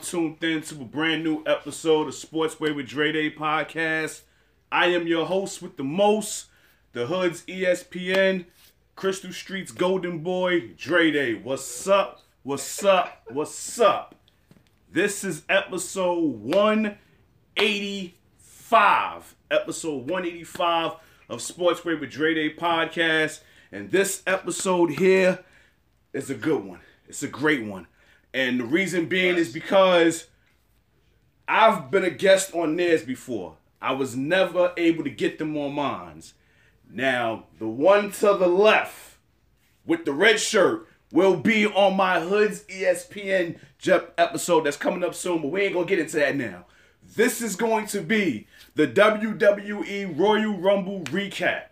tuned in to a brand new episode of Sportsway with Dre Day podcast. I am your host with the most, the Hood's ESPN, Crystal Street's Golden Boy, Dre Day. What's up? What's up? What's up? This is episode 185. Episode 185 of Sportsway with Dre Day podcast. And this episode here is a good one. It's a great one. And the reason being is because I've been a guest on theirs before. I was never able to get them on mine's. Now, the one to the left with the red shirt will be on my Hood's ESPN Jep episode that's coming up soon, but we ain't gonna get into that now. This is going to be the WWE Royal Rumble recap.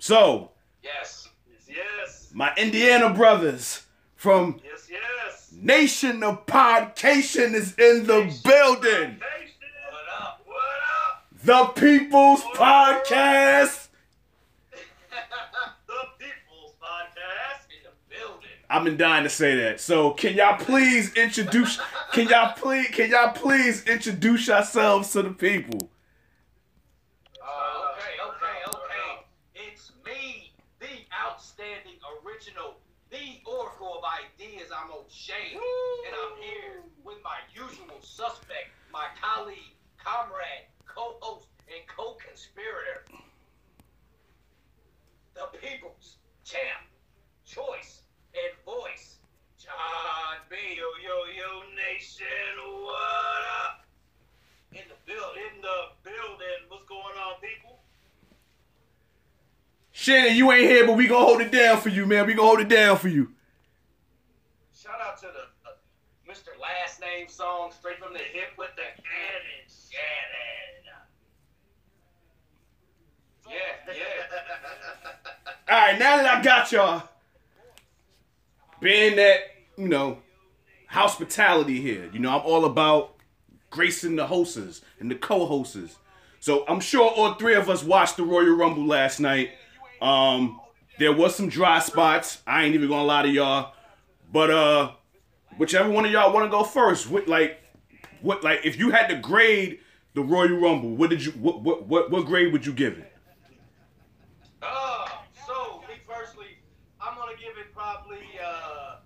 So, Yes. Yes. Yes. my Indiana brothers from Yes. Yes. Nation of Podcation is in the building. What up? What up? The People's Podcast. the People's Podcast in the building. I've been dying to say that. So can y'all please introduce? Can y'all please? Can y'all please introduce yourselves to the people? Uh, okay, okay, okay. It's me, the outstanding original, the oracle of ideas. I'm O'Shea, and I'm here with my usual suspect, my colleague, comrade, co-host, and co-conspirator, the people's champ, choice, and voice, John B. Yo, yo, yo, nation, what up? In the building, in the building. What's going on, people? Shannon, you ain't here, but we gonna hold it down for you, man. We gonna hold it down for you. Shout out to the uh, Mr. Last Name song, straight from the hip with the cannon, Shannon. Yeah, yeah. All right, now that I got y'all, being that you know hospitality here, you know I'm all about gracing the hosts and the co-hosts. So I'm sure all three of us watched the Royal Rumble last night. Um, there was some dry spots. I ain't even gonna lie to y'all, but uh, whichever one of y'all want to go first, what like, what like if you had to grade the Royal Rumble, what did you what what what, what grade would you give it? Uh, so personally, I'm gonna give it probably uh, uh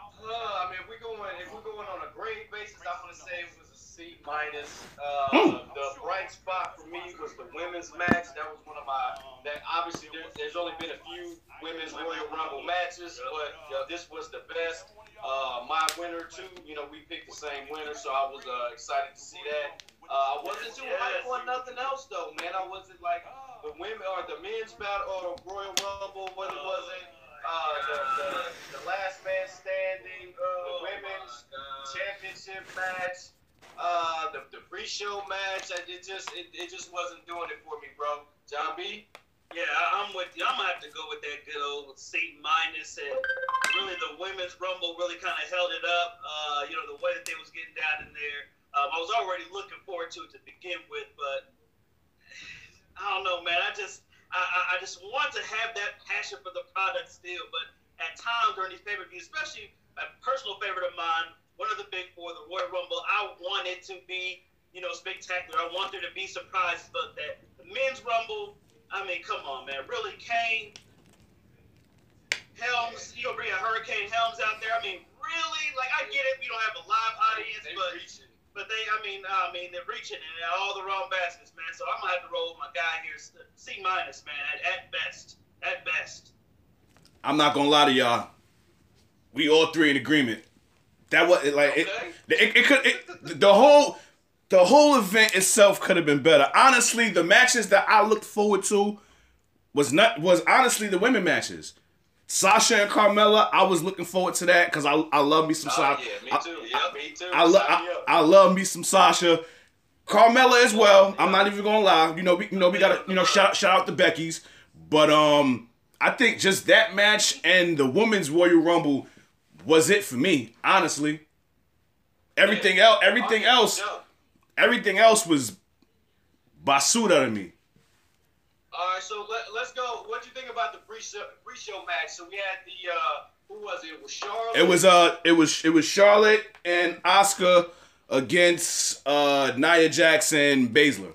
I mean, if we're going if we're going on a grade basis, I'm gonna say it was C minus. Uh, the bright spot for me was the women's match. That was one of my that obviously there, there's only been a few women's Royal Rumble matches, but uh, this was the best. Uh, my winner too. You know, we picked the same winner, so I was uh, excited to see that. Uh, I wasn't too hyped on nothing else though, man. I wasn't like the women or the men's battle or the Royal Rumble. What it wasn't. Uh, the, the, the last man standing, the women's championship match, uh, the, the pre-show match. It just it, it just wasn't doing it for me, bro. John B. Yeah, I'm with you. I'm gonna have to go with that good old C minus, and really the women's rumble really kind of held it up. Uh, you know the way that they was getting down in there. Um, I was already looking forward to it to begin with, but I don't know, man. I just I, I just want to have that passion for the product still, but at times during these pay per views, especially a personal favorite of mine, one of the big four, the Royal Rumble, I want it to be you know spectacular. I want there to be surprises, but that the men's Rumble. I mean, come on, man. Really, Kane, Helms, you gonna bring a Hurricane Helms out there? I mean, really? Like, I get it. We don't have a live audience, They but reaching. but they, I mean, I mean, they're reaching in all the wrong baskets, man. So I'm gonna have to roll with my guy here, C minus, man. At, at best, at best. I'm not gonna lie to y'all. We all three in agreement. That was like it. Okay. It, it could. It, the whole the whole event itself could have been better. Honestly, the matches that I looked forward to was not was honestly the women matches. Sasha and Carmella, I was looking forward to that because I I love me some Oh, Sasha. yeah, me I- too. Yeah, me too. I, love I. I love me some Sasha. Carmella as well. I'm not even gonna lie. You know, we you know we gotta you know shout shout out to Becky's, but um, I think just that match and the women's Royal Rumble was it for me. Honestly, everything else everything Yeah, else yeah. everything else was basura to me. All right, so let, let's go. What do you think about the pre-show, pre-show match? So we had the uh, who was it? It was Charlotte. It was uh, it was it was Charlotte and Asuka against uh Nia Jackson Baszler.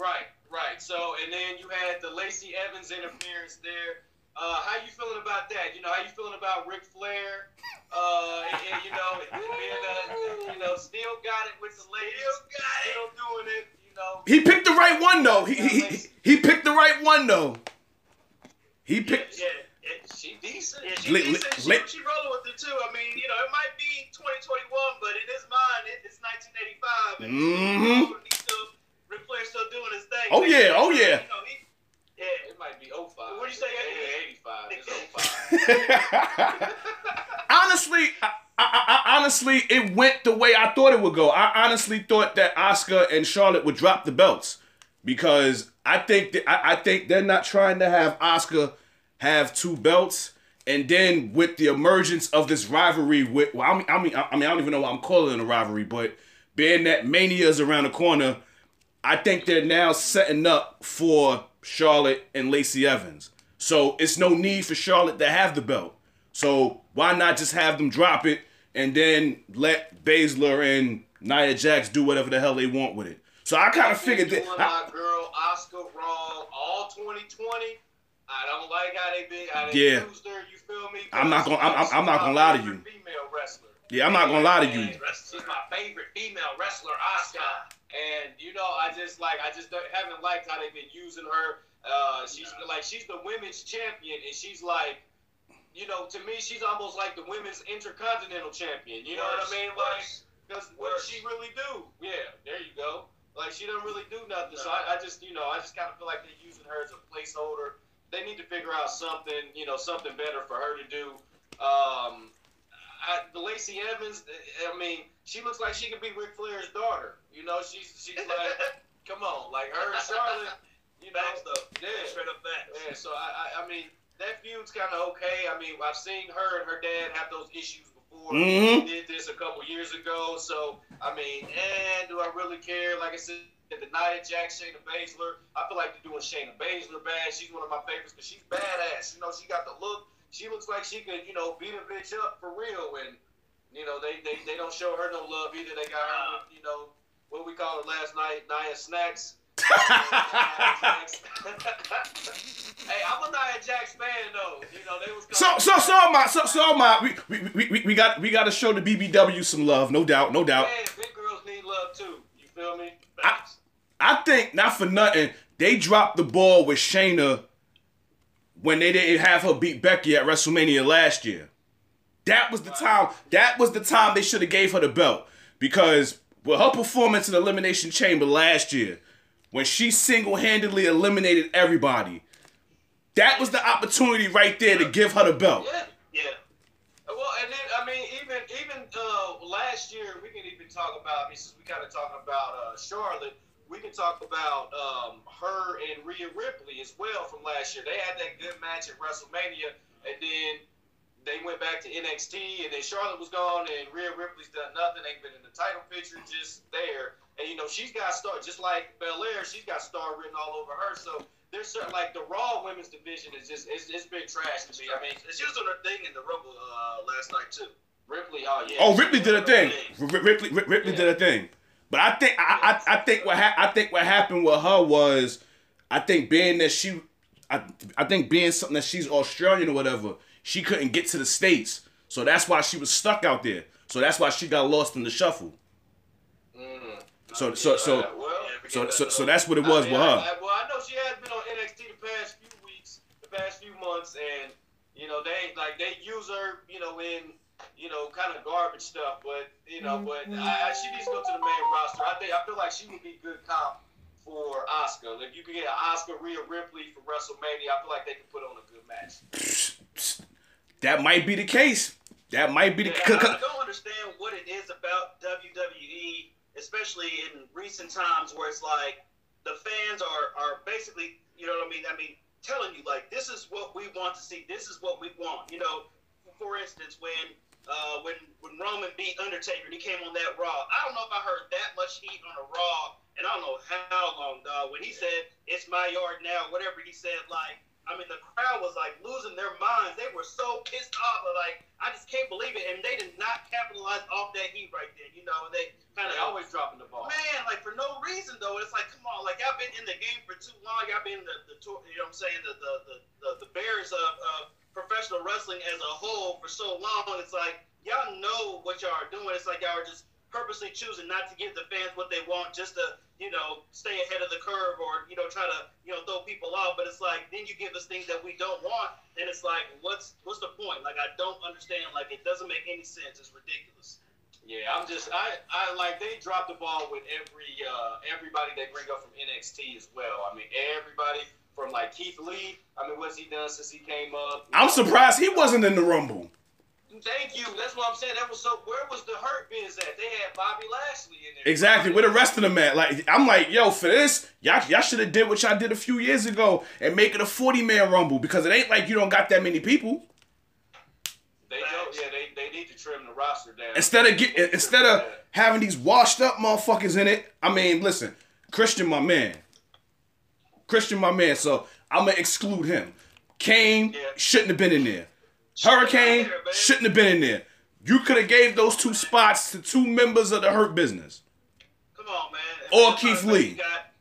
Right, right. So and then you had the Lacey Evans interference there. Uh, how you feeling about that? You know, how you feeling about Ric Flair? Uh, and, and, you know, being, uh, you know, still got it with the ladies, still, still doing it. You know, He picked the right one though. He he, he picked the right one though. He picked. Yeah, yeah, she decent. yeah, she, Li- li- decent. she, li- she rolling with it too. I mean, you know, it might be 2021, but in his mind, it, it's 1985. And Mhm. he's still, Ric Flair's still doing his thing. Oh, yeah, oh, yeah. You know, he, yeah. It might be 05. What'd you say? Yeah, 85. It's 05. honestly, I, I, I, honestly, it went the way I thought it would go. I honestly thought that Asuka and Charlotte would drop the belts because I think that I, I think they're not trying to have Asuka have two belts. And then with the emergence of this rivalry, with well, I mean, I mean, I mean, I don't even know what I'm calling it a rivalry, but being that Mania is around the corner, I think they're now setting up for Charlotte and Lacey Evans. So it's no need for Charlotte to have the belt. So why not just have them drop it and then let Baszler and Nia Jax do whatever the hell they want with it? So I kind of figured that. I- girl Asuka wrong all 2020. I don't like how they how they Yeah. used her. You feel me? I'm not gonna- I'm- I'm- I'm not gonna lie to you. Female wrestler. yeah, I'm not gonna lie to you. She's my favorite female wrestler, Asuka. And you know, I just like I just don't- haven't liked how they've been using her. Uh, she's like she's the women's champion, and she's like, you know, to me, she's almost like the women's intercontinental champion. You know what I mean? Like, because what does she really do? Yeah, there you go. Like she doesn't really do nothing. So I, I just, you know, I just kind of feel like they're using her as a placeholder. They need to figure out something, you know, something better for her to do. Um, I, the Lacey Evans, I mean, she looks like she could be Ric Flair's daughter. You know, she's she's like, come on, like her and Charlotte. You know, Facts though. yeah, Straight up facts. yeah. So I, I, I mean, that feud's kind of okay. I mean, I've seen her and her dad have those issues before. Mhm. Did this a couple years ago. So I mean, and do I really care? Like I said. The Nia Jax, Shayna Baszler. I feel like they're doing Shayna Baszler bad. She's one of my favorites because she's badass. You know, she got the look. She looks like she could, you know, beat a bitch up for real. And you know, they they, they don't show her no love either. They got her, with, you know, what we call it last night, Nia Snacks. hey, I'm a Nia Jax fan though. You know, they was So so so I. So so I. We we, we, we, got we got to show the BBW some love, no doubt, no doubt. Yeah, big girls need love too. You feel me? Facts. I think not for nothing, they dropped the ball with Shayna when they didn't have her beat Becky at WrestleMania last year. That was the time. That was the time they should have gave her the belt because with her performance in Elimination Chamber last year, when she single-handedly eliminated everybody, that was the opportunity right there to give her the belt. Yeah. Yeah. Well, and then I mean, even even uh, last year, we can even talk about. I mean, since we kind of talking about uh, Charlotte, we can talk about um, her and Rhea Ripley as well from last year. They had that good match at WrestleMania, and then they went back to NXT, and then Charlotte was gone, and Rhea Ripley's done nothing. They've been in the title picture, just there. And you know, she's got star, just like Belair, she's got star written all over her. So there's certain like the Raw women's division is just it's, it's been trash to me. I mean, she was doing her thing in the Rumble uh, last night too. Ripley, oh yeah. Oh, Ripley did a thing. R- Ripley, R- Ripley did a thing. But I think I, I, I think what ha- I think what happened with her was, I think being that she, I, I think being something that she's Australian or whatever, she couldn't get to the states, so that's why she was stuck out there. So that's why she got lost in the shuffle. Mm. So so so well, Yeah, so so, so that's what it was I mean, with I- her. I- well, I know she has been on NXT the past few weeks, the past few months, and you know they like they use her, you know, in you know kind of garbage stuff, but you know, but mm-hmm. I, I, she needs to go to the main roster. I think I feel like she would be good comp for Asuka. If you could get an Asuka Rhea Ripley for WrestleMania, I feel like they could put on a good match. That might be the case. That might be the. Yeah, c- c- I don't understand what it is about WWE, especially in recent times, where it's like the fans are are basically, you know what I mean? I mean, telling you like this is what we want to see. This is what we want. You know, for instance, when uh, when when Roman beat Undertaker he came on that Raw, I don't know if I heard that much heat on a Raw and I don't know how long, dog. When he said it's my yard now, whatever he said, like I mean, the crowd was like losing their minds. They were so pissed off. Like, I just can't believe it. And they did not capitalize off that heat right then. You know, they kind of always dropping the ball. Man, like for no reason though. It's like, come on, like y'all been in the game for too long. Y'all been the, the you know what I'm saying, the the the, the, the bears of, of professional wrestling as a whole for so long. It's like y'all know what y'all are doing. It's like y'all are just purposely choosing not to give the fans what they want just to, you know, stay ahead of the curve or, you know, try to, you know, throw people off. But it's like then you give us things that we don't want, and it's like, what's what's the point? Like I don't understand. Like it doesn't make any sense. It's ridiculous. Yeah, I'm just I, I like they drop the ball with every uh, everybody they bring up from NXT as well. I mean everybody from like Keith Lee. I mean, what's he done since he came up? I'm surprised he wasn't in the Rumble. Thank you. That's what I'm saying. That was so. Where was the hurt biz at? They had Bobby Lashley in there. Exactly. Where the rest of them at? Like I'm like, yo, for this, y'all, y'all should have did what y'all did a few years ago and make it a 40 man rumble because it ain't like you don't got that many people. They don't. Yeah, they, they need to trim the roster down. Instead of get, instead of having these washed up motherfuckers in it. I mean, listen, Christian, my man. Christian, my man. So I'm gonna exclude him. Kane Yeah. shouldn't have been in there. Hurricane There, shouldn't have been in there. You could have gave those two spots to two members of the Hurt Business. Come on, man. Or Keith Lee. You got,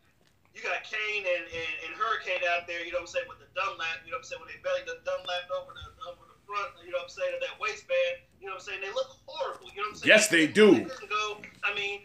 you got Kane and, and, and Hurricane out there, you know what I'm saying, with the Dunlap, you know what I'm saying, when they belly the Dunlap over the over the front, you know what I'm saying, of that waistband, you know what I'm saying, they look horrible, you know what I'm saying? Yes, they do. couldn't go, I mean,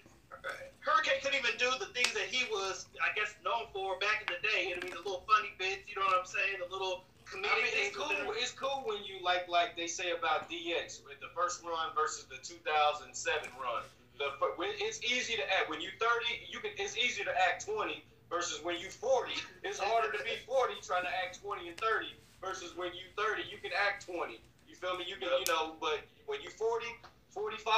Hurricane couldn't even do the things that he was, I guess, known for back in the day. I mean, the little funny bits, you know what I'm saying, the little comedic I mean, it's cool. It's cool when you like like they say about DX with the first run versus the 2007 run. The when it's easy to act when you 30. You can. It's easier to act 20 versus when you 40. It's harder to be 40 trying to act 20 and 30 versus when you 30. You can act 20. You feel me? You can. You know, but when you 40. 45,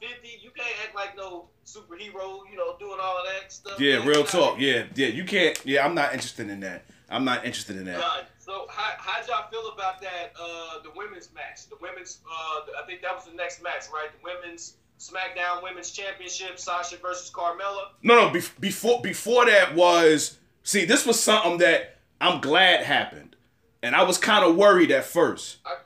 50, you can't act like no superhero, you know, doing all of that stuff. Yeah, real talk. Yeah, yeah. You can't. Yeah, I'm not interested in that. I'm not interested in that. Done. So how how'd y'all feel about that? Uh, the women's match, the women's. Uh, I think that was the next match, right? The women's SmackDown Women's Championship, Sasha versus Carmella. No, no. Bef- before before that was see. This was something that I'm glad happened, and I was kind of worried at first. I-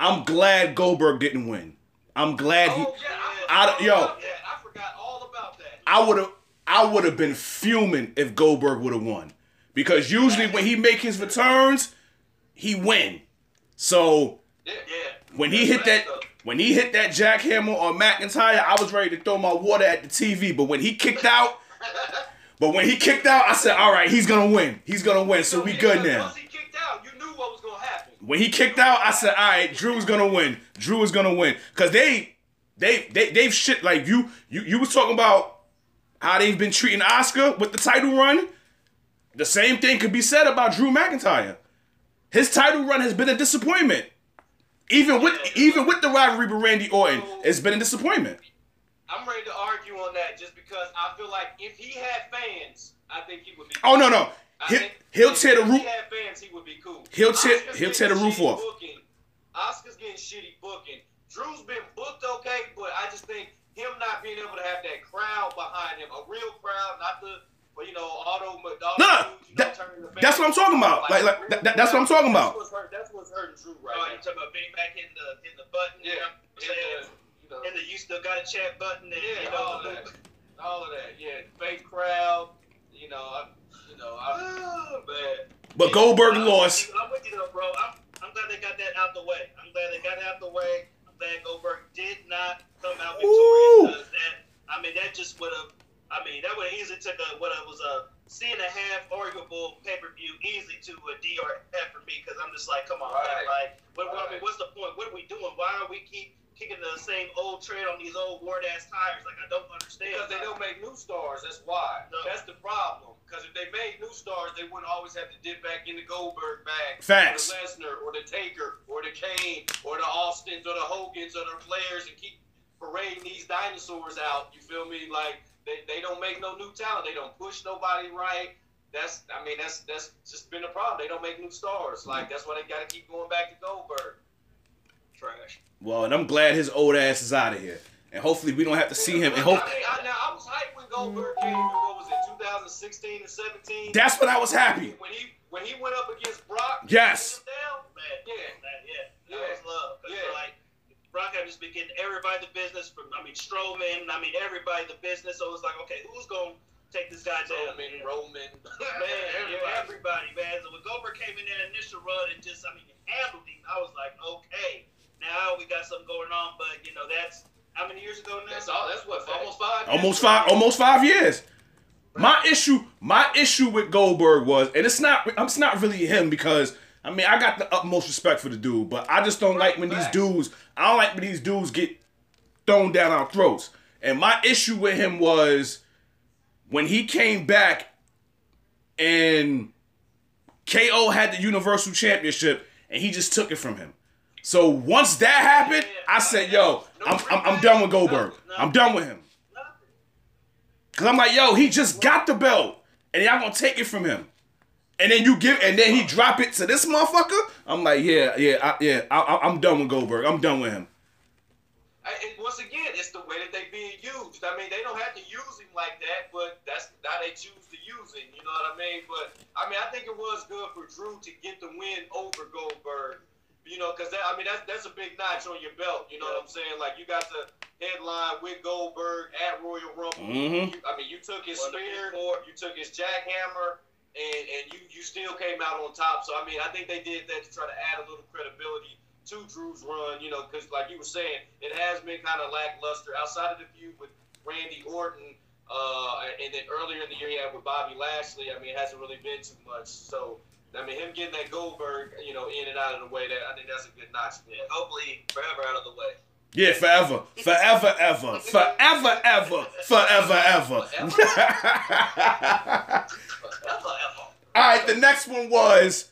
I'm glad Goldberg didn't win. I'm glad he. oh yeah, I I- yo. all about that. I forgot all about that. I would have. I would have been fuming if Goldberg would have won, because usually when he make his returns, he win. So Yeah, Yeah. when he hit that when he hit that jackhammer on McIntyre, I was ready to throw my water at the TV. But when he kicked out, but when he kicked out, I said, "All right, he's gonna win. He's gonna win. So we good now." When he kicked out, I said, "All right, Drew is gonna win. Drew is gonna win." Cause they, they, they, they've shit like you. You, you was talking about how they've been treating Asuka with the title run. The same thing could be said about Drew McIntyre. His title run has been a disappointment. Even with even with the rivalry with Randy Orton, it's been a disappointment. I'm ready to argue on that just because I feel like if he had fans, I think he would be. Oh no no, I he, think he'll tear the he roof. had fans, he would be cool. He'll tear- he'll tear the getting roof shitty off. Booking. Asuka's getting shitty booking. Drew's been booked okay, but I just think him not being able to have that crowd behind him, a real crowd, not the, well, you know, auto. auto No, no, dudes, you know, that- that's what I'm talking about. Like- like, real that- that- that's what I'm talking crowd. about. That's what's, hurt, that's what's hurting Drew right Oh, now. you talking about being back in the in the button? Yeah, You know what I'm and, uh, you know, And the you still got a chat button and Yeah, you know all of that. All of that. Yeah, fake crowd. You know, I, you know, I, Oh, man. But Goldberg I'm lost. I'm with you though, bro. I'm, I'm glad they got that out the way. I'm glad they got it out the way. I'm glad Goldberg did not come out Ooh. victorious. 'cause That, I mean, that just would have. I mean, that would have easily took a what it was a C and a half arguable pay per view easily to a D or F for me because I'm just like, come on, man. Right. Like, what, what- I mean, what's the point? What are we doing? Why are we keep kicking the same old tread on these old word ass tires? Like, I don't understand. Because they don't make new stars. That's why. No. That's the problem. Because if they made new stars, they wouldn't always have to dip back in the Goldberg bag. Facts. Or the Lesnar, or the Taker, or the Kane, or the Austins, or the Hogans, or the Flairs, and keep parading these dinosaurs out. You feel me? Like they, they don't make no new talent. They don't push nobody right. That's I mean that's that's just been a problem. They don't make new stars. Like that's why they got to keep going back to Goldberg. trash. Well, and I'm glad his old ass is out of here. And hopefully we don't have to see him. And I, hope mean, I, now, I was hyped when Goldberg came in, what was it, 2016 and 17? that's when I was happy. When he when he went up against Brock, Yes. him down, Man, Yeah. man, yeah, that Yeah. was love. 'Cause Yeah. like Brock had just been getting everybody the business from. I mean Strowman. I mean everybody the business. So it was like, okay, who's gonna take this guy down? Roman, man, Roman, yeah, everybody, man. So when Goldberg came in that initial run and just, I mean, handled him, I was like, okay, now we got something going on. But you know, that's how many years ago now? That's all. That's what almost five. almost five almost five years. My issue, my issue with Goldberg was, and it's not, I'm it's not really him because I mean I got the utmost respect for the dude, but I just don't like when these dudes, I don't like when these dudes get thrown down our throats. And my issue with him was when he came back and KO had the Universal Championship and he just took it from him. So once that happened, I said, "Yo, I'm, I'm, I'm done with Goldberg. I'm done with him." Cause I'm like, yo, he just got the belt, and y'all gonna take it from him, and then you give, and then he drop it to this motherfucker. I'm like, yeah, yeah, I, yeah, I, I'm done with Goldberg. I'm done with him. I, and once again, it's the way that they being used. I mean, they don't have to use him like that, but that's how they choose to use him. You know what I mean? But I mean, I think it was good for Drew to get the win over Goldberg. You know, because I mean, that's that's a big notch on your belt. You know what I'm saying? Like you got the headline with Goldberg at Royal Rumble. Mhm. You, I mean, you took his spear, before. you took his jackhammer, and and you you still came out on top. So I mean, I think they did that to try to add a little credibility to Drew's run. You know, because like you were saying, it has been kind of lackluster outside of the feud with Randy Orton. Uh, and then earlier in the year, he had with Bobby Lashley. I mean, it hasn't really been too much. So, I mean, him getting that Goldberg, you know, in and out of the way, that I think that's a good notch. for him. Hopefully forever out of the way. Yeah, forever, forever, ever, forever, ever, forever, ever. Forever, ever. All right, the next one was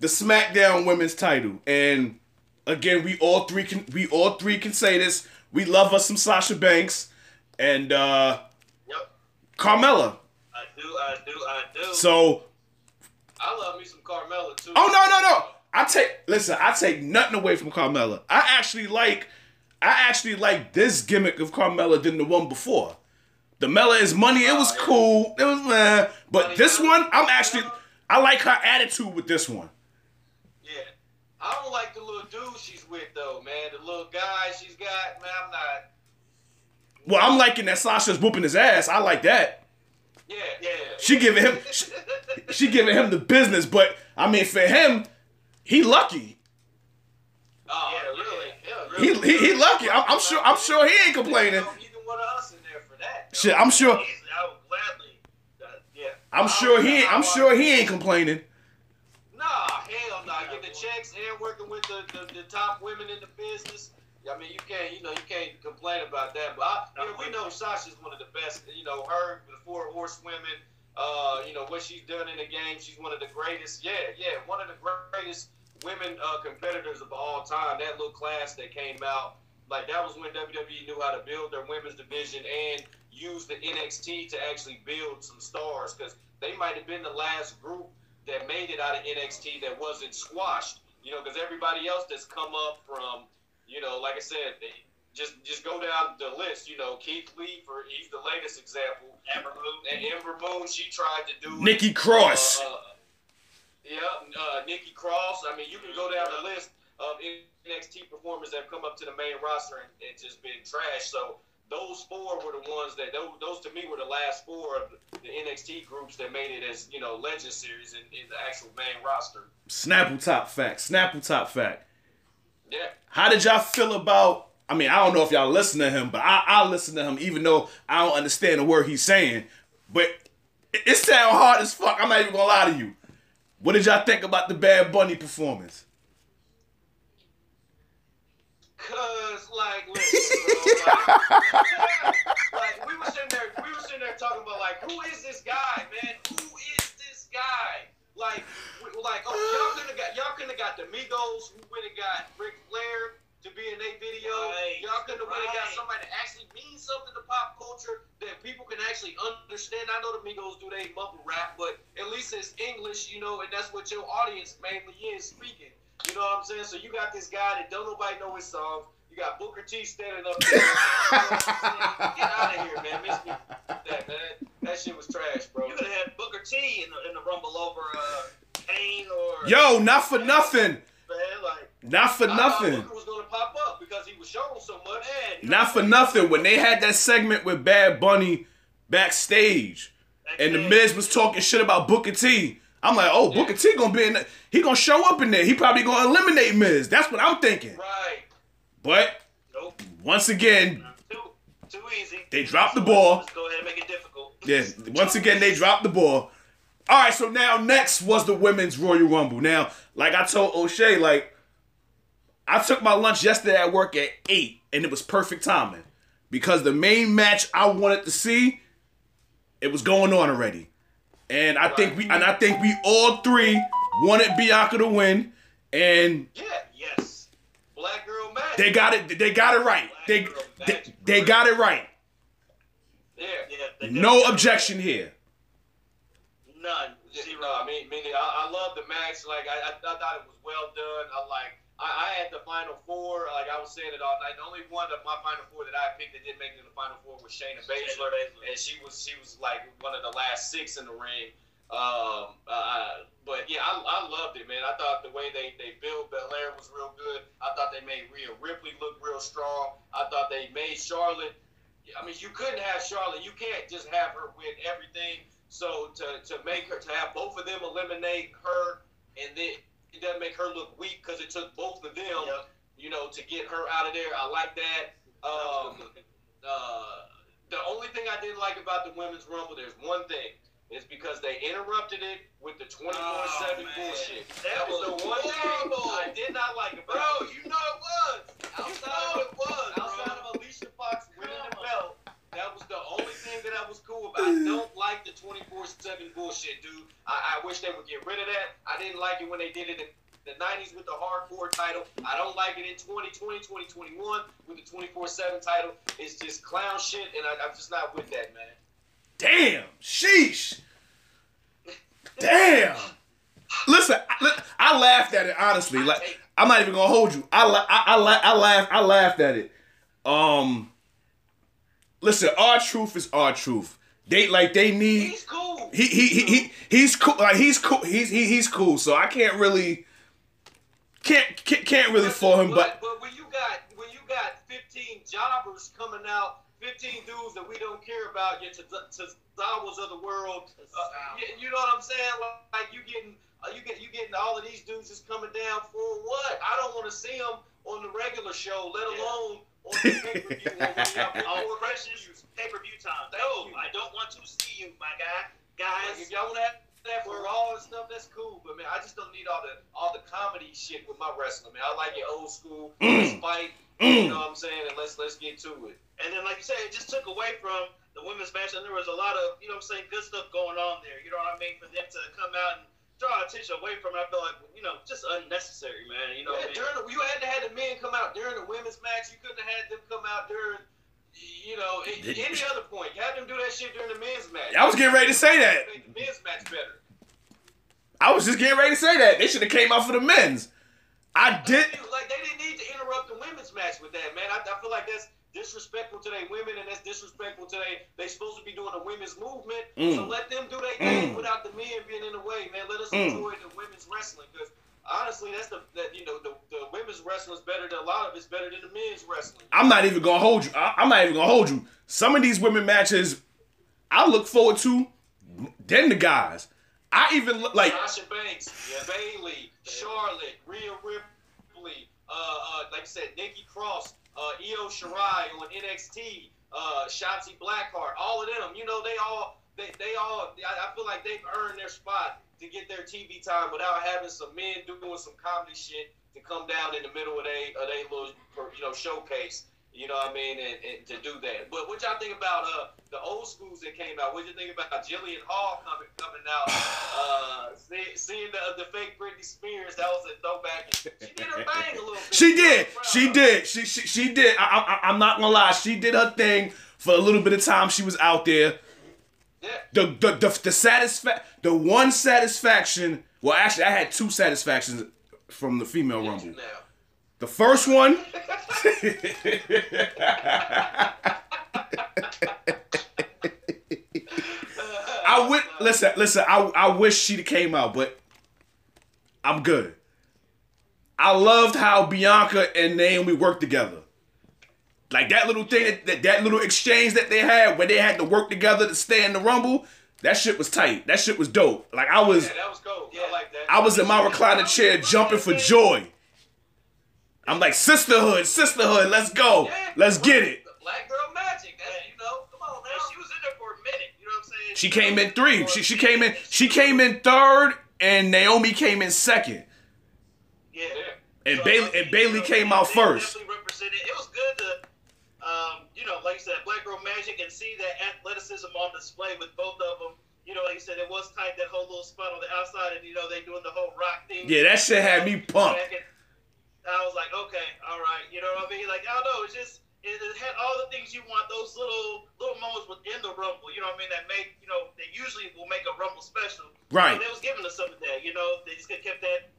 the SmackDown Women's Title, and again, we all three can we all three can say this. We love us some Sasha Banks and uh Yep. Carmella. I do, I do, I do. So, I love me some Carmella too. oh no, no, no. I take listen. I take nothing away from Carmella. I actually like, I actually like this gimmick of Carmella than the one before. The Mella is money. It was cool. It was, eh. but this one, I'm actually, I like her attitude with this one. Yeah. I don't like the little dude she's with though, man. The little guy she's got, man. I'm not. Well, I'm liking that Sasha's whooping his ass. I like that. Yeah, yeah. She giving him, she, she giving him the business. But I mean, for him, he lucky. Oh, Yeah, really. Yeah, He he, he lucky. I'm, I'm sure. I'm sure he ain't complaining. Either one of us in there for that. Shit, I'm sure. I would gladly. Uh. I'm sure he. ain't- I'm sure he ain't complaining. Nah, hell no. Nah. Getting the checks and working with the, the, the top women in the business. I mean, you can't, you know, you can't complain about that. But I, you know, we know Sasha's one of the best. You know, her, the four horsewomen. Uh, you know what she's done in the game. She's one of the greatest. Yeah, yeah, one of the greatest women uh, competitors of all time. That little class that came out, like that was when WWE knew how to build their women's division and use the NXT to actually build some stars because they might have been the last group that made it out of NXT that wasn't squashed. You know, because everybody else that's come up from, you know, like I said, they, just just go down the list. You know, Keith Lee for he's the latest example. Ember Moon. And Ember Moon, she tried to do it. Nikki Cross. Uh, uh, yeah, uh, Nikki Cross. I mean, you can go down the list of NXT performers that have come up to the main roster and, and just been trash. So those four were the ones that those, those to me were the last four of the NXT groups that made it as you know Legend Series in, in the actual main roster. Snapple top fact. Snapple top fact. Yeah. How did y'all feel about? I mean, I don't know if y'all listen to him, but I, I listen to him even though I don't understand the word he's saying. But it, it sound hard as fuck. I'm not even gonna lie to you. What did y'all think about the Bad Bunny performance? Cause like, listen, bro, like, like, we were sitting there, we were sitting there talking about like, who is this guy, man? Who is this guy? Like, like, oh, y'all couldn't have got, y'all couldn't have got the Migos, who went and got Ric Flair to be in a video. Right, y'all couldn't have went and got somebody that actually means something to pop culture that people can actually understand. I know the Migos do they mumble rap, but at least it's English, you know, and that's what your audience mainly is speaking. You know what I'm saying? So you got this guy that don't nobody know his songs. You You got Booker T standing up there. Get out of here, man. Miss me. That, man. That shit was trash, bro. You could have had Booker T in the, in the Rumble over uh, Kane or Yo, not for nothing. man, like Not for I nothing. Was gonna pop up because he was showing so much. man. Not for nothing. When they had that segment with Bad Bunny backstage, that and the Miz was talking shit about Booker T. I'm like, oh, Booker T gonna be in. The, he gonna show up in there. He probably gonna eliminate Miz. That's what I'm thinking. Right. But Nope. once again, Too too easy. They dropped the ball. Let's go ahead and make it difficult. yeah, once again they dropped the ball. All right, so now next was the women's Royal Rumble. Now, like I told O'Shea, like I took my lunch yesterday at work at eight, and it was perfect timing because the main match I wanted to see, it was going on already, and I think we and I think we all three wanted Bianca to win, and Yeah. Yes. Black girl match. they got it. They got it right. They they, they got it right. Yeah. Yeah. they No objection here. None. Zero. No, I mean, meaning I, I love the match. Like I, I, I thought it was well done. I like. I, I had the final four. Like I was saying it all night. The only one of my final four that I picked that didn't make it in the final four was Shayna Baszler, and she was she was like one of the last six in the ring. Um, uh, but yeah, I, I loved it, man. I thought the way they they built Belair was real good. I thought they made Rhea Ripley look real strong. I thought they made Charlotte. I mean, you couldn't have Charlotte. You can't just have her win everything. So to, to make her to have both of them eliminate her, and then it doesn't make her look weak because it took both of them, Yep. you know, to get her out of there. I like that. Um, uh, the only thing I didn't like about the women's rumble, there's one thing. It's because they interrupted it with the 24/7 Oh, man. bullshit. That That, was, was the one horrible. thing I did not like about Bro, it. you know it was. You Outside know of- it was, Outside bro. of Alicia Fox winning the belt, that was the only thing that I was cool about. I don't like the 24/7 bullshit, dude. I, I wish they would get rid of that. I didn't like it when they did it in the 90s with the hardcore title. I don't like it in 2020, 2021 with the 24/7 title. It's just clown shit, and I, I'm just not with that, man. Damn, sheesh. Damn. Listen, I, I laughed at it honestly. Like I'm not even gonna hold you. I I I, I laughed. I laughed at it. Um, listen, R-Truth is R-Truth. They like they need. He's cool. He he he, he he's cool. Like he's cool. He's he, he's cool. So I can't really can't can't, can't really for him. But but when you got when you got 15 jobbers coming out, 15 dudes that we don't care about, your Tozawas of the world, uh, you, you know what I'm saying? Like you getting uh, you get you getting all of these dudes just coming down for what? I don't want to see them on the regular show, let Yeah. alone on the pay per view. all Oh, precious pay per view time. No. I don't want to see you, my guy. Guys, if y'all want to have that for all and stuff, that's cool. But man, I just don't need all the all the comedy shit with my wrestling. Man, I like it old school. Mm. Let's fight. Mm. You know what I'm saying? And let's let's get to it. And then, like you said, it just took away from the women's match, and there was a lot of, you know what I'm saying, good stuff going on there. You know what I mean? For them to come out and draw attention away from it, I feel like, you know, just unnecessary, man. You know Yeah, what I mean? during the, you had to have the men come out during the women's match. You couldn't have had them come out during, you know, a- Did- any other point. Have them do that shit during the men's match. I was getting ready to say that. Make the men's match better. I was just getting ready to say that they should have came out for the men's. I did. Like they didn't need to interrupt the women's match with that, man. I, I feel like that's disrespectful to their women, and that's disrespectful to they. They supposed to be doing a women's movement, so Mm. let them do their thing Mm. without the men being in the way, man. Let us Mm. enjoy the women's wrestling because. Honestly, that's the that you know the, the women's wrestling is better than a lot of it's better than the men's wrestling. I'm not even gonna hold you. I, I'm not even gonna hold you. Some of these women matches, I look forward to than the guys. I even look like Sasha Banks, Bayley, Charlotte, Rhea Ripley, uh, uh, like I said, Nikki Cross, uh, Io Shirai on NXT, uh, Shotzi Blackheart, all of them. You know, they all, they, they all. I, I feel like they've earned their spot to get their TV time without having some men doing some comedy shit to come down in the middle of they, of they little, you know, showcase. You know what I mean? And, and to do that. But what y'all think about uh the old schools that came out? What you think about Jillian Hall coming coming out? Uh, see, seeing the, the fake Britney Spears, that was a throwback. She did her thing a little bit. she did. She did. She she, she did. I, I, I'm not gonna lie. She did her thing for a little bit of time. She was out there. Yeah. The the the, the satisfa- the one satisfaction. Well, actually, I had two satisfactions from the female rumble. Now. The first one. I would listen. Listen, I I wish she came out, but I'm good. I loved how Bianca and Naomi worked together. Like that little thing, that, that, little exchange that they had where they had to work together to stay in the Rumble. That shit was tight. That shit was dope. Like I was, Yeah, that was cool. I like that. I was in my recliner chair jumping for joy. I'm like sisterhood, sisterhood. Let's go, Yeah, let's get it. Black girl magic. That's, you know, come on, man. She was in there for a minute. You know what I'm saying? She came in three. She she came in. She came in third, and Naomi came in second. Yeah. And So, Bayley- and Bayley came out first. Represented. It was good to, um, you know, like you said, Black Girl Magic, and see that athleticism on display with both of them. You know, like you said, it was tight that whole little spot on the outside, and you know they doing the whole rock thing. Yeah, that shit had me pumped. Back I was like, okay, all right, you know what I mean? Like, I don't know, it's just it, it had all the things you want. Those little little moments within the rumble, you know what I mean? That make you know they usually will make a rumble special. Right. So they was giving us some of that, you know. They just kept that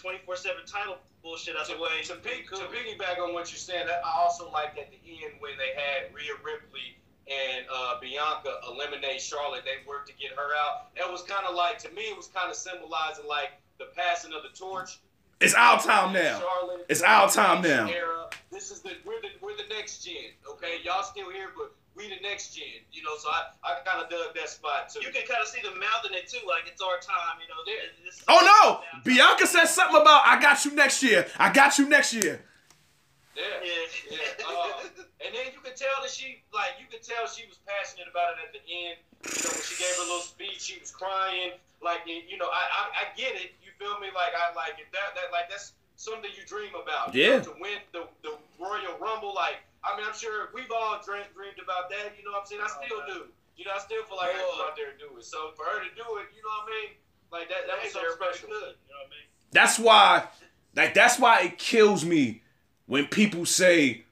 twenty four seven title bullshit out to, the way. to, pig, to piggyback on what you're saying, I also like at the end when they had Rhea Ripley and uh, Bianca eliminate Charlotte. They worked to get her out. It was kind of like, to me, it was kind of symbolizing like the passing of the torch. It's our time now. Charlotte, It's our time now. Era. This is the we're the we're the next gen. Okay, y'all still here, but we the next gen. You know, so I, I kind of dug that spot too. You can kind of see them mouthing it too, like it's our time, you know. This- Oh no! Bianca said something about I got you next year. I got you next year. yeah. Yeah. Yeah, uh, and then you could tell that she, like, you could tell she was passionate about it at the end. You know, when she gave her little speech, she was crying. Like, you you know, I, I, I get it. You feel me? Like, I like it. That, that, like, that's something you dream about. you Yeah. know, to win the, the Royal Rumble, like, I mean, I'm sure we've all dreamed, dreamed about that. You know what I'm saying? I oh, still do. You know, I still feel like I can go out there and do it. So for her to do it, you know what I mean? Like that, that was something special. could, you know what I mean? That's why, like, that's why it kills me when people say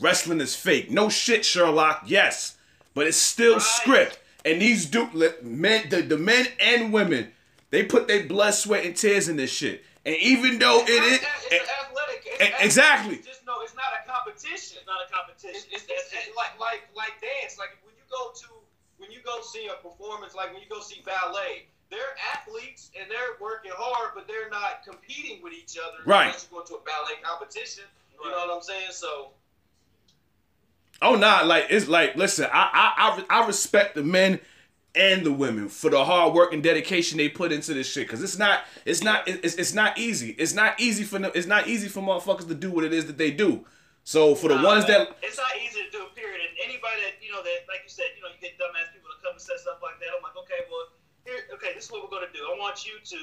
wrestling is fake. No shit, Sherlock. Yes, but it's still Right. script. And these do men, the, the men and women, they put their blood, sweat, and tears in this shit. And even though it is, It's, it's athletic. It's eh, e- athletic. exactly. Just know it's not a competition. It's not a competition. It's, it's, it's, it's like like like dance. Like when you go to when you go see a performance, like when you go see ballet, they're athletes and they're working hard, but they're not competing with each other. Right. Unless you go to a ballet competition. You know what I'm saying? So Oh nah, like it's like listen, I I I, I respect the men and the women for the hard work and dedication they put into this shit because it's not it's not it's, it's not easy. It's not easy for them. It's not easy for motherfuckers to do what it is that they do. So for the Nah, ones man, that it's not easy to do. Period. And anybody that you know that, like you said, you know, you get dumbass people to come and say stuff like that. I'm like, okay, well, here, okay, this is what we're gonna do. I want you to,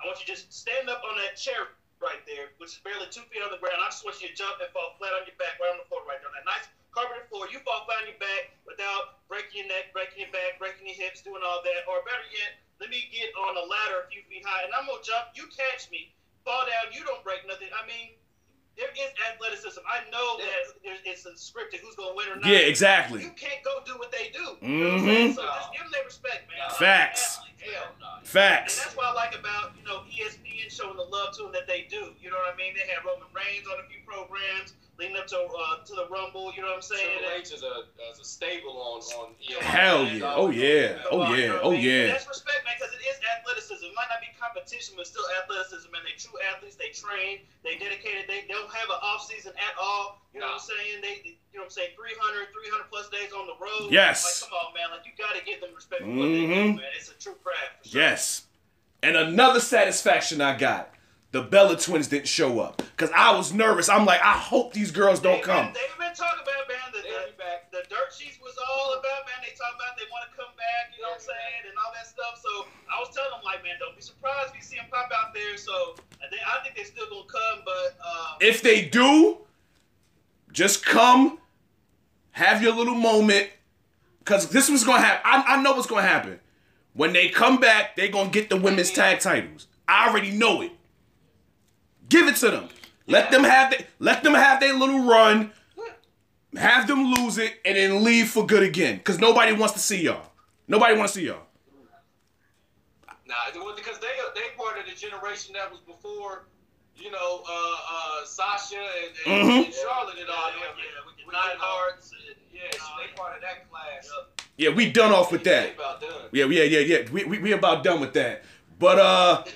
I want you to just stand up on that chair right there, which is barely two feet on the ground. I just want you to jump and fall flat on your back, right on the floor, right there, on that nice carpeted floor. You fall flat on your back without breaking your neck, breaking your back, breaking your hips, doing all that. Or better yet, let me get on a ladder a few feet high, and I'm gonna jump. You catch me, fall down. You don't break nothing. I mean. There is athleticism. I know that there's, it's scripted who's gonna win or not. yeah exactly You can't go do what they do. You know what I'm saying? Mhm. So just give them their respect, man. Facts. Athletes, hell no. And facts. that's what I like about you know ESPN showing the love to them that they do. You know what I mean? They had Roman Reigns on a few programs leading up to uh, to the Rumble. You know what I'm saying? Triple H is a, is a stable on on ESPN. Hell yeah. Uh, oh yeah. Oh uh, You yeah. know Oh mean? yeah. That's respect, man, because it is athleticism. It might not be competition, but still athleticism. And they true athletes. They train. They dedicated. They don't have an off season at all. You know what I'm saying? They, you know what I'm saying? 300, 300 plus days on the road. Yes. Like, come on, man. Like, you got to give them respect for what they do, mm-hmm. man. It's a true craft. For sure. Yes. And another satisfaction I got. The Bella twins didn't show up. Cause I was nervous. I'm like, I hope these girls don't They've come. Been, they've been talking about, man. The, They'll the, back. the dirt sheets was all about, man. They talking about they want to come back, you know what I'm saying, and all that stuff. So I was telling them, like, man, don't be surprised if you see them pop out there. So I think I think they still gonna come, but um, If they do, just come, have your little moment. Cause this was gonna happen. I, I know what's gonna happen. When they come back, they gonna get the women's tag titles. I already know it. Give it to them. Let them have the, let them have their little run. Have them lose it and then leave for good again. Cause nobody wants to see y'all. Nobody wants to see y'all. Nah, well, because they they part of the generation that was before you know, uh, uh, Sasha and, and, Mhm. and Charlotte and all yeah, them. yeah, we can We- nine hearts. And, Yeah, so they part of that class. Yeah, we done off with that. about done. Yeah, yeah, yeah, yeah. We, we, we about done with that. But uh, Yeah.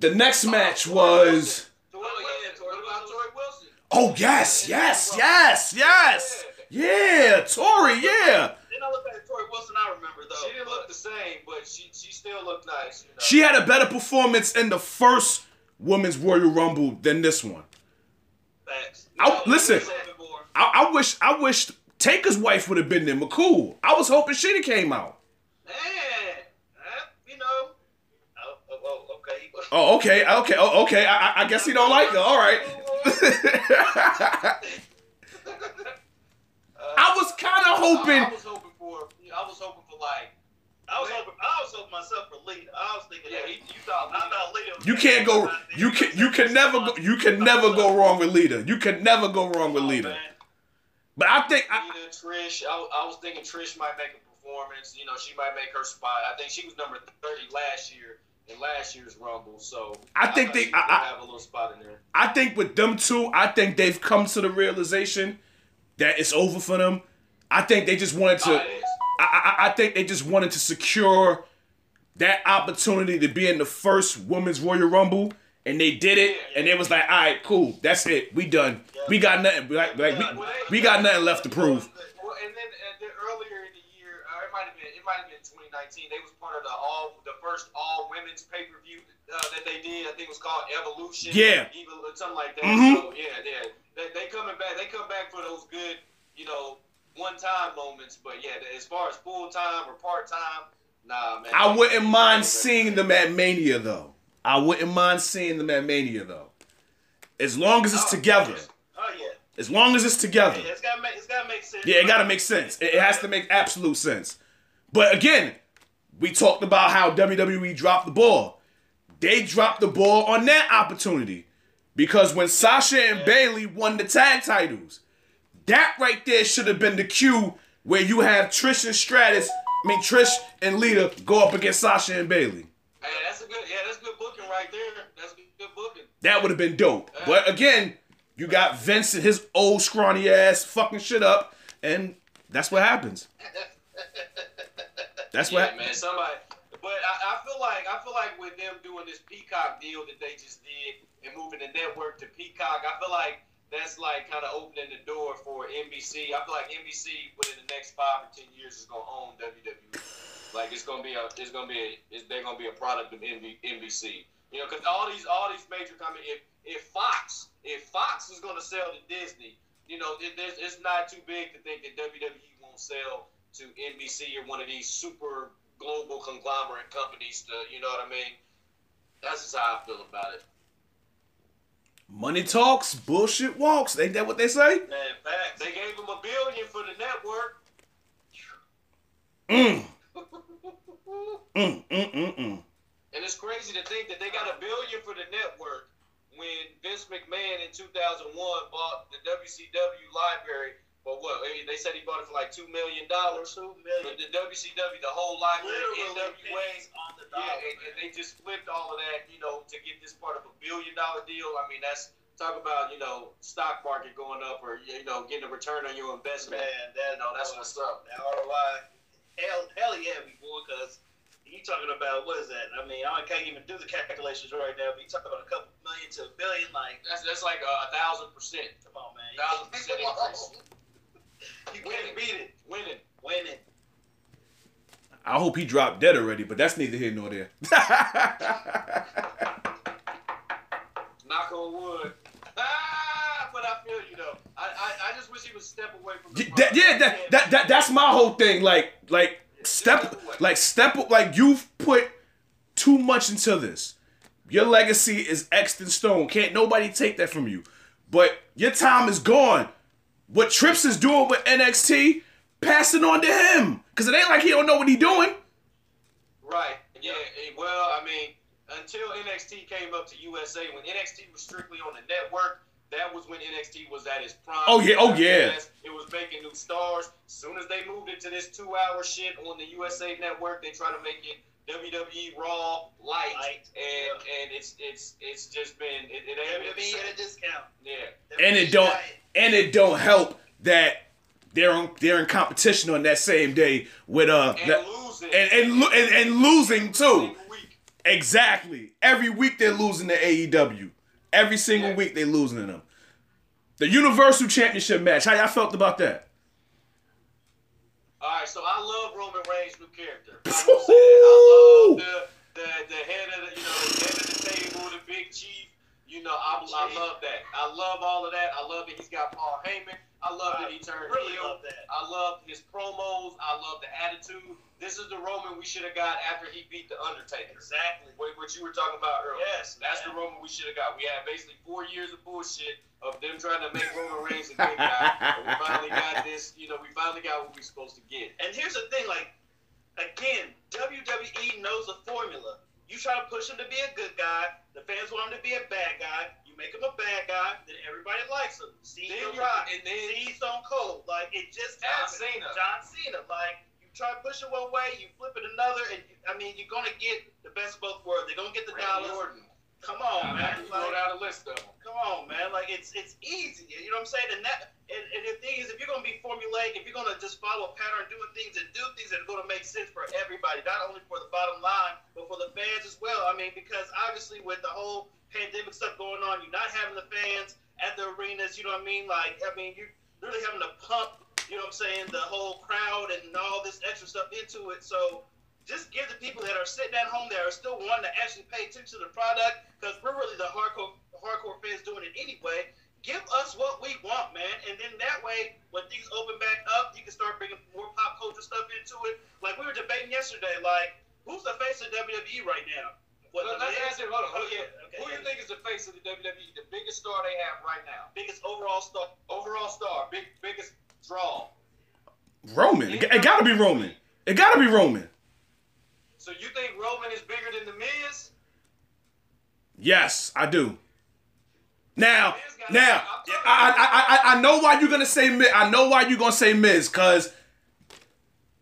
The next match was. Oh, yeah, Torrie, what about Torrie Wilson? Oh yes, yes, yes, yes. Yeah, Torrie. Yeah. Then I look at Torrie Wilson. I remember though. She didn't look the same, but she she still looked nice. You know? She had a better performance in the first Women's Royal Rumble than this one. Facts. I- listen. I, I wish I wished Taker's wife would have been there. McCool. I was hoping she'd have came out. Man, uh, you know. Oh, oh, oh, okay. Okay, okay, oh, okay. I, I- I guess he don't like her. All right. I was kind of hoping. I was hoping for. I was hoping for like. I was hoping. I was hoping myself for Lita. I was thinking. Yeah, that. you thought. I thought Lita. You can't go. come out there. You can. You can never go. You can never go wrong with Lita. You can never go wrong with Lita. man. But I think. I, Lita, Trish. I, I was thinking Trish might make a performance. You know, she might make her spot. I think she was number thirty last year in last year's Rumble. So I think thought they- I- I- have a little spot in there. I think with them two, I think they've come to the realization that it's over for them. I think they just wanted Oh, to. is. I, I, I think they just wanted to secure that opportunity to be in the first Women's Royal Rumble, and they did it. And it was like, all right, cool, that's it, we done. We got nothing. Like, like, we, we got nothing left to prove. Might have been it might have been 2019. They was part of the all the first all women's pay per view uh, that they did. I think it was called Evolution. Yeah. Evil, something like that. Mhm. So yeah, yeah. They, they coming back. They come back for those good, you know, one time moments. But yeah, as far as full time or part time, nah, man. I wouldn't mind seeing them at Mania though. I wouldn't mind seeing them at Mania though. As long as it's Oh, together. Oh yeah. As long as it's together. Yeah, it's gotta make. It's gotta make sense. Yeah, it gotta make sense. It it has to make absolute sense. But again, we talked about how WWE dropped the ball. They dropped the ball on that opportunity. Because when Sasha and Bayley won the tag titles, that right there should have been the cue where you have Trish and Stratus, I mean Trish and Lita go up against Sasha and Bayley. Hey, that's a good. Yeah, that's good booking right there. That's good, good booking. That would have been dope. But again, you got Vince and his old scrawny ass fucking shit up, and that's what happens. That's yeah, what man. Somebody, but I, I feel like I feel like with them doing this Peacock deal that they just did and moving the network to Peacock, I feel like that's like kind of opening the door for NBC. I feel like NBC within the next five or ten years is gonna own WWE. Like it's gonna be a, it's gonna be, a, it's, they're gonna be a product of NB, NBC. You know, because all these, all these major companies, if if Fox, if Fox is gonna sell to Disney, you know, it, it's not too big to think that WWE won't sell to NBC or one of these super global conglomerate companies to, you know what I mean? That's just how I feel about it. Money talks, bullshit walks. Ain't that what they say? Man, facts. They gave them a billion for the network. Mm. Mm, mm, mm, mm. And it's crazy to think that they got a billion for the network when Vince McMahon in 2001 bought the WCW library for what? I mean, They said he bought it for like $2 million. Two But the WCW, the whole library, Literally NWA, the Yeah, and, and they just flipped all of that, you know, to get this part of a billion dollar deal. I mean, that's talk about, you know, stock market going up or you know, getting a return on your investment. Man, that You know, that's what's up. That ROI. Hell, hell yeah, we boy, because you talking about what is that? I mean, I can't even do the calculations right now. But you talking about a couple million to a billion, like, That's that's like a, a thousand percent. come on, man. Thousand percent increase. You Winning, can't beat it. winning. Winning. I hope he dropped dead already, but that's neither here nor there. Knock on wood. Ah, but I feel you though. I, I, I just wish he would step away from the. Yeah, that, yeah, that, that, that, that's my whole thing. Like, like step, like step, like you've put too much into this. Your legacy is X'd in stone. Can't nobody take that from you. But your time is gone. What Trips is doing with NXT, passing on to him. Cause it ain't like he don't know what he doing. Right. Yeah. eh, Well, I mean, until NXT came up to USA, when NXT was strictly on the network, that was when NXT was at its prime. Oh, yeah. Oh, yeah. It was making new stars. As soon as they moved into this two-hour shit on the USA Network, they try to make it WWE Raw Light, Light, and yeah. and it's it's it's just been it, it ain't WWE same. at a discount. Yeah. And it don't and it don't help that they're on, they're in competition on that same day with uh And the- losing and and, and and losing too. Exactly. Every week they're losing to AEW. Every single Yeah. week they're losing to them. The Universal Championship match. How y'all felt about that? All right, so I love Roman Reigns' new character. I'm gonna say that. I love the, the the head of the you know the head of the table, the big chief. You know, I, I love that. I love all of that. I love that he's got Paul Heyman. I love that he turned really heel. love that. I love his promos. I love the attitude. This is the Roman we should have got after he beat the Undertaker. Exactly. What, what you were talking about earlier. Yes, that's man. the Roman we should have got. We had basically four years of bullshit of them trying to make Roman Reigns a good guy. and we finally got this. You know, we finally got what we are supposed to get. And here's the thing, like, again, WWE knows the formula. You try to push him to be a good guy, the fans want him to be a bad guy. You make him a bad guy, then everybody likes him. See Then The you- Rock, and then- see Stone Cold. Like it just John happens. Cena. John Cena. Like you try to push it one way, you flip it another, and you, I mean you're gonna get the best of both worlds. They're gonna get the Randy dollars. Orton. Come on, man. you wrote out a list of them. Come on, man. Like it's it's easy. You know what I'm saying? And that and, and the thing is, if you're gonna be formulaic, if you're gonna just follow a pattern, doing things and do things that are gonna make sense for everybody, not only for the bottom line, but for the fans as well. I mean, because obviously with the whole pandemic stuff going on, you're not having the fans at the arenas. You know what I mean? Like, I mean, you're really having to pump. You know what I'm saying? The whole crowd and all this extra stuff into it. So just give the people that are sitting at home that are still wanting to actually pay attention to the product because we're really the hardcore hardcore fans doing it anyway. Give us what we want, man, and then that way, when things open back up, you can start bringing more pop culture stuff into it. Like we were debating yesterday, like who's the face of WWE right now? What, But the let's Miz? answer. Hold on. Who, Okay, okay. who you think is the face of the WWE? The biggest star they have right now. biggest overall star? Overall star. Big biggest draw. Roman. It, it gotta be Roman. It gotta be Roman. So you think Roman is bigger than the Miz? Yes, I do. Now, now, I, I, I, I know why you're gonna say Miz. I know why you're gonna say Miz, cause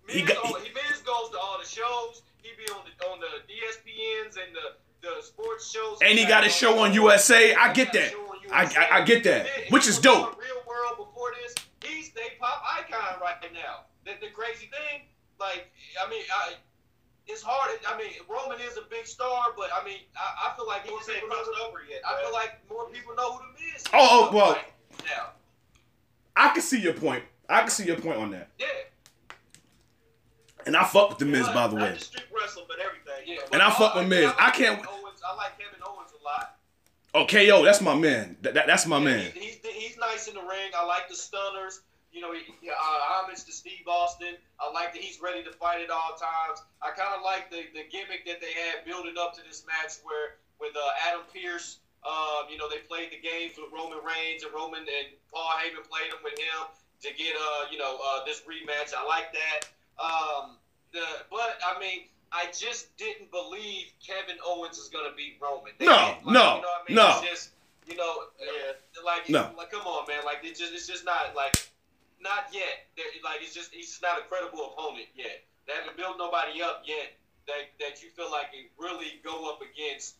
Miz, He got- oh, he, Miz goes to all the shows. He be on the on the ESPNs and the the sports shows. and he got a show on USA. I get that. I, I, I get that, which is dope. Real world before this, he's the pop icon right now. The, the crazy thing, like, I mean, I, it's hard. I mean, Roman is a big star, but I mean, I, I feel like He more just ain't people know. crossed over yet. I feel like more people know who the Miz is. Oh, oh, well. right now, I can see your point. I can see your point on that. yeah, And I fuck with the Miz, But by the not way. just street wrestling, but everything. yeah. And I fuck with Miz. I like can't- Kevin Owens, I like Kevin Owens a lot. Oh, KO, that's my man. That, that- that's my Yeah, man. He's, he's, he's nice in the ring. I like the stunners. You know, he, he- uh, homage to Steve Austin. I like that he's ready to fight at all times. I kind of like the, the gimmick that they had building up to this match where with uh, Adam Pearce, um, you know, they played the games with Roman Reigns and Roman and Paul Heyman played them with him to get, uh, you know, uh, this rematch. I like that. Um, the, but, I mean, I just didn't believe Kevin Owens is going to beat Roman. They No, like, no, you know what I mean? no. It's just, you know, uh, like, No. like, come on, man. Like, it's just, it's just not like, not yet. They're- Like, it's just, he's just not a credible opponent yet. They haven't built nobody up yet that that you feel like can really go up against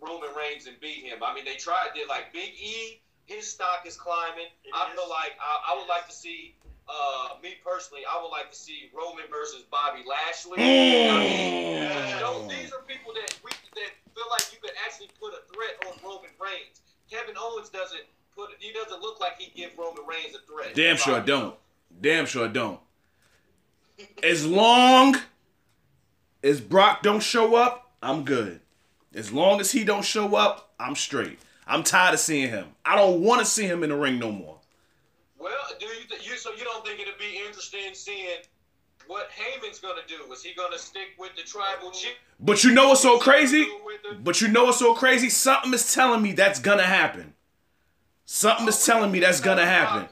Roman Reigns and beat him. I mean, they tried. Did like Big E, his stock is climbing. It I is. feel like I, I would like to see. Uh, me personally, I would like to see Roman versus Bobby Lashley. Mm. I mean, you know, these are people that we that feel like you could actually put a threat on Roman Reigns. Kevin Owens doesn't put. He doesn't look like he give Roman Reigns a threat. Damn sure I don't. Damn sure I don't. As long as Brock don't show up, I'm good. As long as he don't show up, I'm straight. I'm tired of seeing him. I don't want to see him in the ring no more. Well, do you, th- you so you don't think it'd be interesting seeing what Heyman's gonna do? Is he gonna stick with the tribal chief? But you know what's so crazy? But you know what's so crazy? Something is telling me that's gonna happen. Something is telling me that's gonna happen.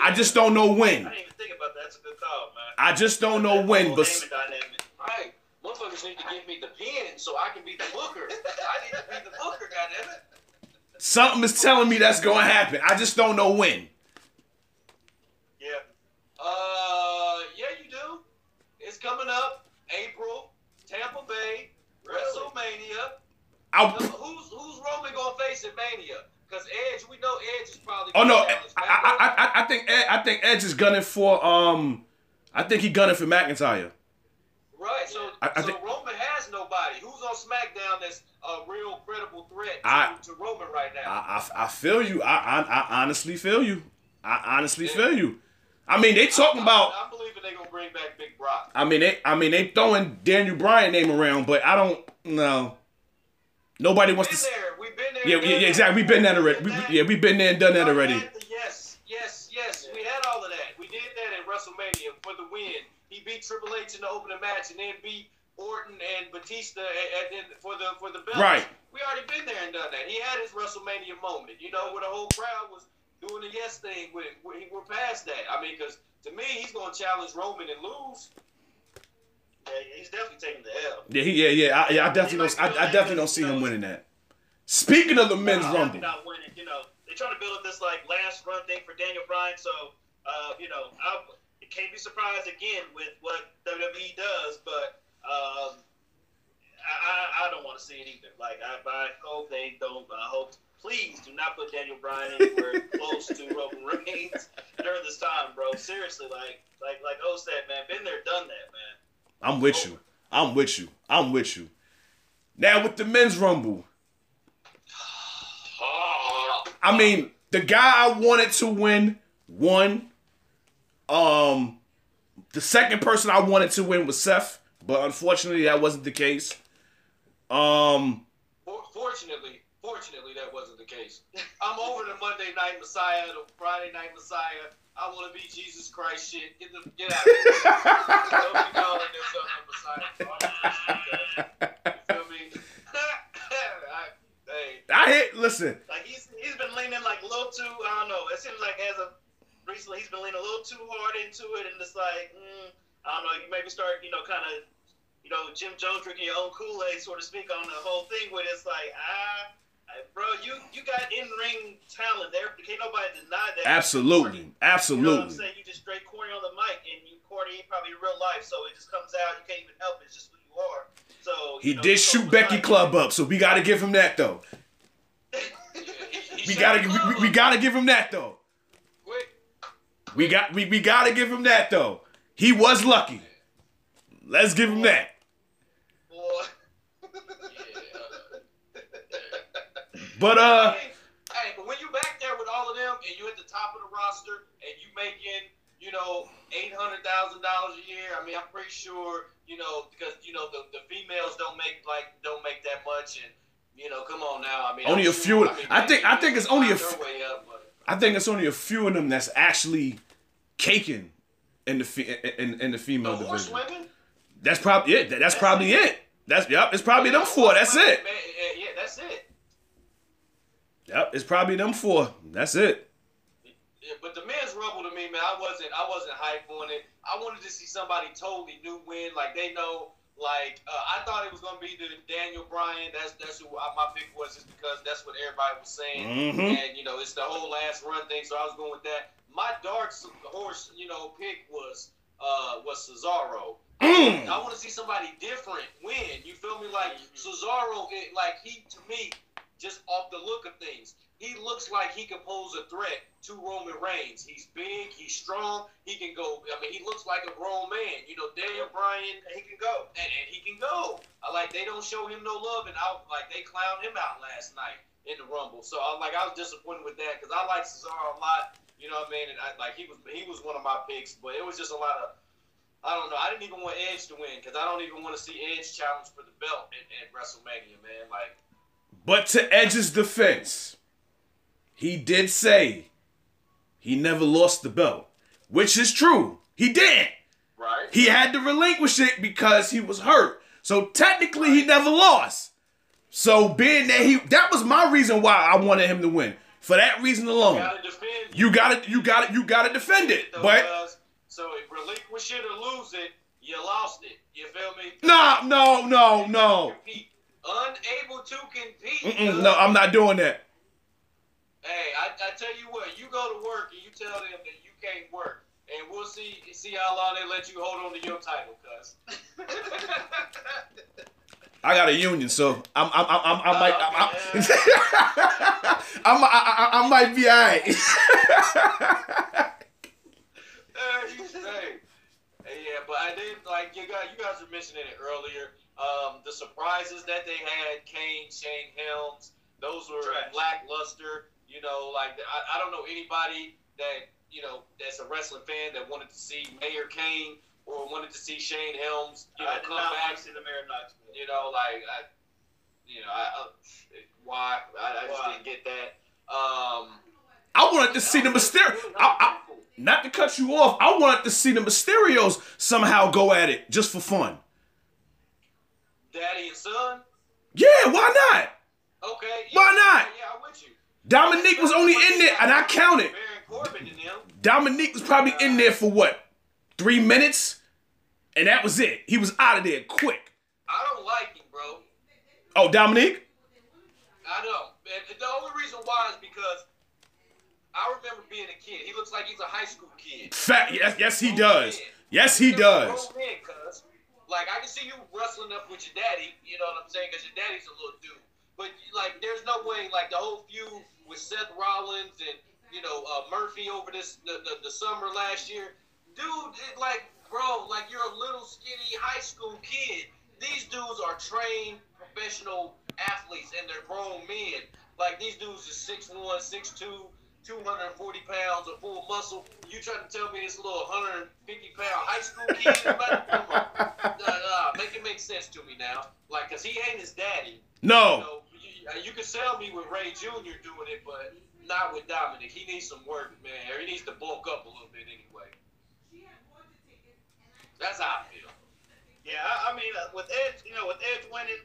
I just don't know I when. didn't even think about that. That's a good call, man. I just don't know when, but Right. Motherfuckers need to give me the pin so I can be the booker. I need to be the booker, goddammit. something is telling me that's gonna happen. I just don't know when. Yeah. Uh, yeah, you do. It's coming up April, Tampa Bay. I, who's who's Roman gonna face at Mania? Because Edge, we know Edge is probably. oh no, I, I, I, I, think Ed, I think Edge is gunning for um, I think he gunning for McIntyre. Right. So, I- so think- Roman has nobody. Who's on SmackDown that's a real credible threat to, I- to Roman right now? I, I, I feel you. I, I, honestly feel you. I honestly Yeah. feel you. I mean, they talking about. I, am believing they're gonna bring back Big Brock. I mean, they. I mean, they throwing Daniel Bryan name around, but I don't know. Nobody wants to. there. We've been there. Yeah, yeah, exactly. We've been there already. We, yeah, we've been there and done that already. Yes, yes, yes. We had all of that. We did that at WrestleMania for the win. He beat Triple H in the opening match, and then beat Orton and Batista at, at, for the for the belt. Right. We already been there and done that. He had his WrestleMania moment, you know, where the whole crowd was doing the yes thing with him. We- We're past that. I mean, because to me, he's gonna challenge Roman and lose. Yeah, he's definitely taking the L. Yeah, he, yeah, yeah. I, yeah, I definitely don't. I, I definitely don't see him winning that. Speaking of the men's Nah, rumble, Not winning, you know. They're trying to build up this like last run thing for Daniel Bryan, so uh, you know, I can't be surprised again with what WWE does, but um, I, I, don't want to see it either. Like I, I hope they don't. I hope please do not put Daniel Bryan anywhere close to Roman Reigns during this time, bro. Seriously, like like like O said, man, been there, done that, man. I'm with you. I'm with you. I'm with you. Now with the men's rumble, I mean, the guy I wanted to win won. Um, the second person I wanted to win was Seth, but unfortunately that wasn't the case. Um, Fortunately, fortunately, that wasn't the case. I'm over the Monday Night Messiah, the Friday Night Messiah. I want to be Jesus Christ shit. Get the get out of here. Don't be calling yourself a Messiah. You feel me? I, hate. Listen, Like he's he's been leaning like a little too. I don't know. It seems like as of recently he's been leaning a little too hard into it, and it's like mm, I don't know. You maybe start you know kind of you know Jim Jones drinking your own Kool Aid, so to speak, on the whole thing. Where it's like ah. Bro, you you got in ring talent there. Can't nobody deny that. absolutely, You know what I'm absolutely. saying? You just straight corny on the mic, and you corny probably in real life, so it just comes out. You can't even help it. It's just who you are. So He know, did shoot Becky like- Club up, so we got to give him that though. We gotta the we, we gotta give him that though. quick. We got we, we gotta give him that though. He was lucky. Let's give him that. Boy. But uh, Hey, but when you back there with all of them and you're at the top of the roster and you making, you know, eight hundred thousand dollars a year, I mean, I'm pretty sure, you know, because you know the, the females don't make like don't make that much, and you know, come on now, I mean, Only I'm a few- mean, I think- I think it's only a f- up, but- I think it's only a few of them that's actually caking in the fe- in, in the female the division. horsewomen. That's probably it. That- That's probably it. That's yep. It's probably them four. That's it. Man, yeah, yeah, that's it. Yep. It's probably them four. That's it. Yeah, but the men's rumble to me, man, I wasn't, I wasn't hype on it. I wanted to see somebody totally new win, like they know. Like uh, I thought it was gonna be the Daniel Bryan. That's that's who I, my pick was, just because that's what everybody was saying. Mhm. And you know, it's the whole last run thing, so I was going with that. My dark horse, you know, pick was uh was Cesaro. Mm. I want to see somebody different win. You feel me? Like Cesaro, it, like he to me, just off the look of things, he looks like he can pose a threat to Roman Reigns. He's big, he's strong, he can go. I mean, he looks like a grown man. You know, Daniel Bryan, He can go. and, and he can go. I like they don't show him no love, and I like they clowned him out last night in the Rumble. So I like I was disappointed with that because I like Cesaro a lot. You know what I mean? And I like he was he was one of my picks, but it was just a lot of. I don't know. I didn't even want Edge to win because I don't even want to see Edge challenge for the belt at, at WrestleMania, man. Like, But to Edge's defense, he did say he never lost the belt, which is true. He didn't. right? He had to relinquish it because he was hurt. So technically, he never lost. So being that he, that was my reason why I wanted him to win. For that reason alone, You gotta defend. you gotta, you gotta, you gotta defend it. though, But so if relinquish it or lose it, you lost it. You feel me? no, no, no, no. Unable to compete. Cuz. Uh, no. I'm not doing that. Hey, I, I tell you what, you go to work and you tell them that you can't work, and we'll see see how long they let you hold on to your title, cuz. I got a union, so I'm I'm I'm, I'm I might I'm, I'm, oh, I'm, I, I, I might be alright. hey, hey, yeah, but I did like you guys. You guys were mentioning it earlier. Um, the surprises that they had, Kane, Shane Helms, those were Trash. lackluster. You know, like I, I don't know anybody that you know that's a wrestling fan that wanted to see Mayor Kane or wanted to see Shane Helms. You know, I did come not back. to see the mayor of Knoxville. You know, like I, you know, I, I why I, I just Why? didn't get that. Um, I wanted to see the Mysterio. I, I, not to cut you off, I wanted to see the Mysterios somehow go at it just for fun. Daddy and son. Yeah, why not? Okay. Why not? Yeah, I'm with you. Dominique was only in there, and I counted. Baron Corbin and them. Dominique was probably in there for what? Three minutes? And that was it. He was out of there quick. I don't like him, bro. Oh, Dominique? I don't. And the only reason why is because I remember being a kid. He looks like he's a high school kid. Fat. Yes, yes, he oh, does. Yes, he does. Like I can see you wrestling up with your daddy. You know what I'm saying? Because your daddy's a little dude. But like, there's no way. Like the whole feud with Seth Rollins and you know uh, Murphy over this the, the, the summer last year, dude. It, like, bro, like you're a little skinny high school kid. These dudes are trained professional athletes and they're grown men. Like these dudes are 6'1", 6'2", 240 pounds of full muscle. You trying to tell me this little 150 pound high school kid? is about to come up? Nah, nah, make it make sense to me now. Like, cause he ain't his daddy. You, No. know, you, uh, you can sell me with Ray Jr. doing it, but not with Dominik. He needs some work, man. Or he needs to bulk up a little bit anyway. That's how I feel. Yeah, I, I mean, uh, with Edge, you know, with Edge winning,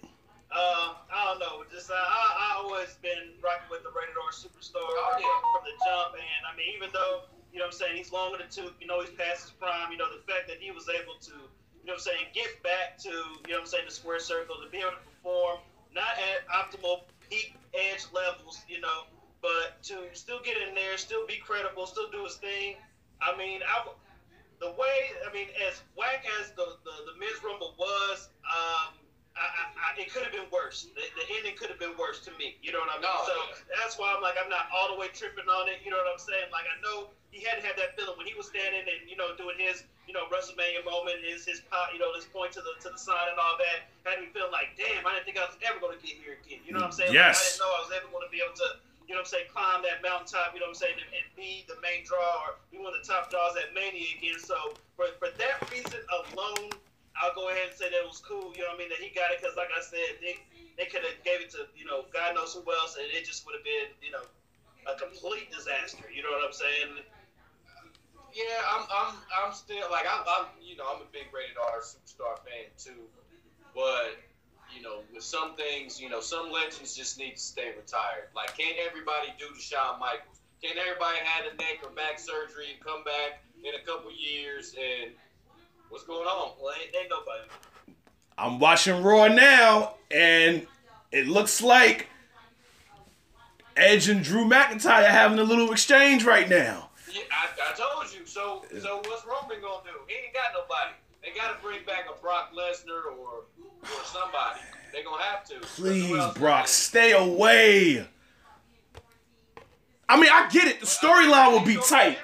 uh, I don't know. Just uh, I, I always been rocking with the rated R superstar Oh, yeah. from the jump, and I mean, even though you know, what I'm saying he's longer than two. you know, he's past his prime. You know, the fact that he was able to, you know, what I'm saying get back to, you know, what I'm saying the square circle to be able to perform, not at optimal peak Edge levels, you know, but to still get in there, still be credible, still do his thing. I mean, I. the way I mean, as whack as the the, the Miz Rumble was, um, I, I, I, it could have been worse. The, the ending could have been worse to me. You know what I mean? No, so yeah. that's why I'm like, I'm not all the way tripping on it. You know what I'm saying? Like I know he had to have that feeling when he was standing and you know doing his you know WrestleMania moment, his his pot, you know his point to the to the sign and all that. Had me feel like, damn, I didn't think I was ever going to get here again. You know what I'm saying? Like, I didn't know I was ever going to be able to you know what I'm saying, climb that mountaintop, you know what I'm saying, and, and be the main draw or be one of the top draws at Mania again. So for, for that reason alone, I'll go ahead and say that it was cool, you know what I mean, that he got it because, like I said, they, they could have gave it to, you know, God knows who else, and it just would have been, you know, a complete disaster. You know what I'm saying? Yeah, I'm, I'm, I'm still like I'm, I'm, you know, I'm a big rated R superstar fan too, but you know, with some things, you know, some legends just need to stay retired. Like, can't everybody do the Shawn Michaels? Can't everybody have a neck or back surgery and come back in a couple years and what's going on? Well, ain't, ain't nobody. I'm watching Raw now, and it looks like Edge and Drew McIntyre are having a little exchange right now. Yeah, I, I told you. So, so what's Roman gonna do? He ain't got nobody. They got to bring back a Brock Lesnar or or somebody. They gonna have to. Please, Brock, stay away. I mean, I get it. The storyline will be tight.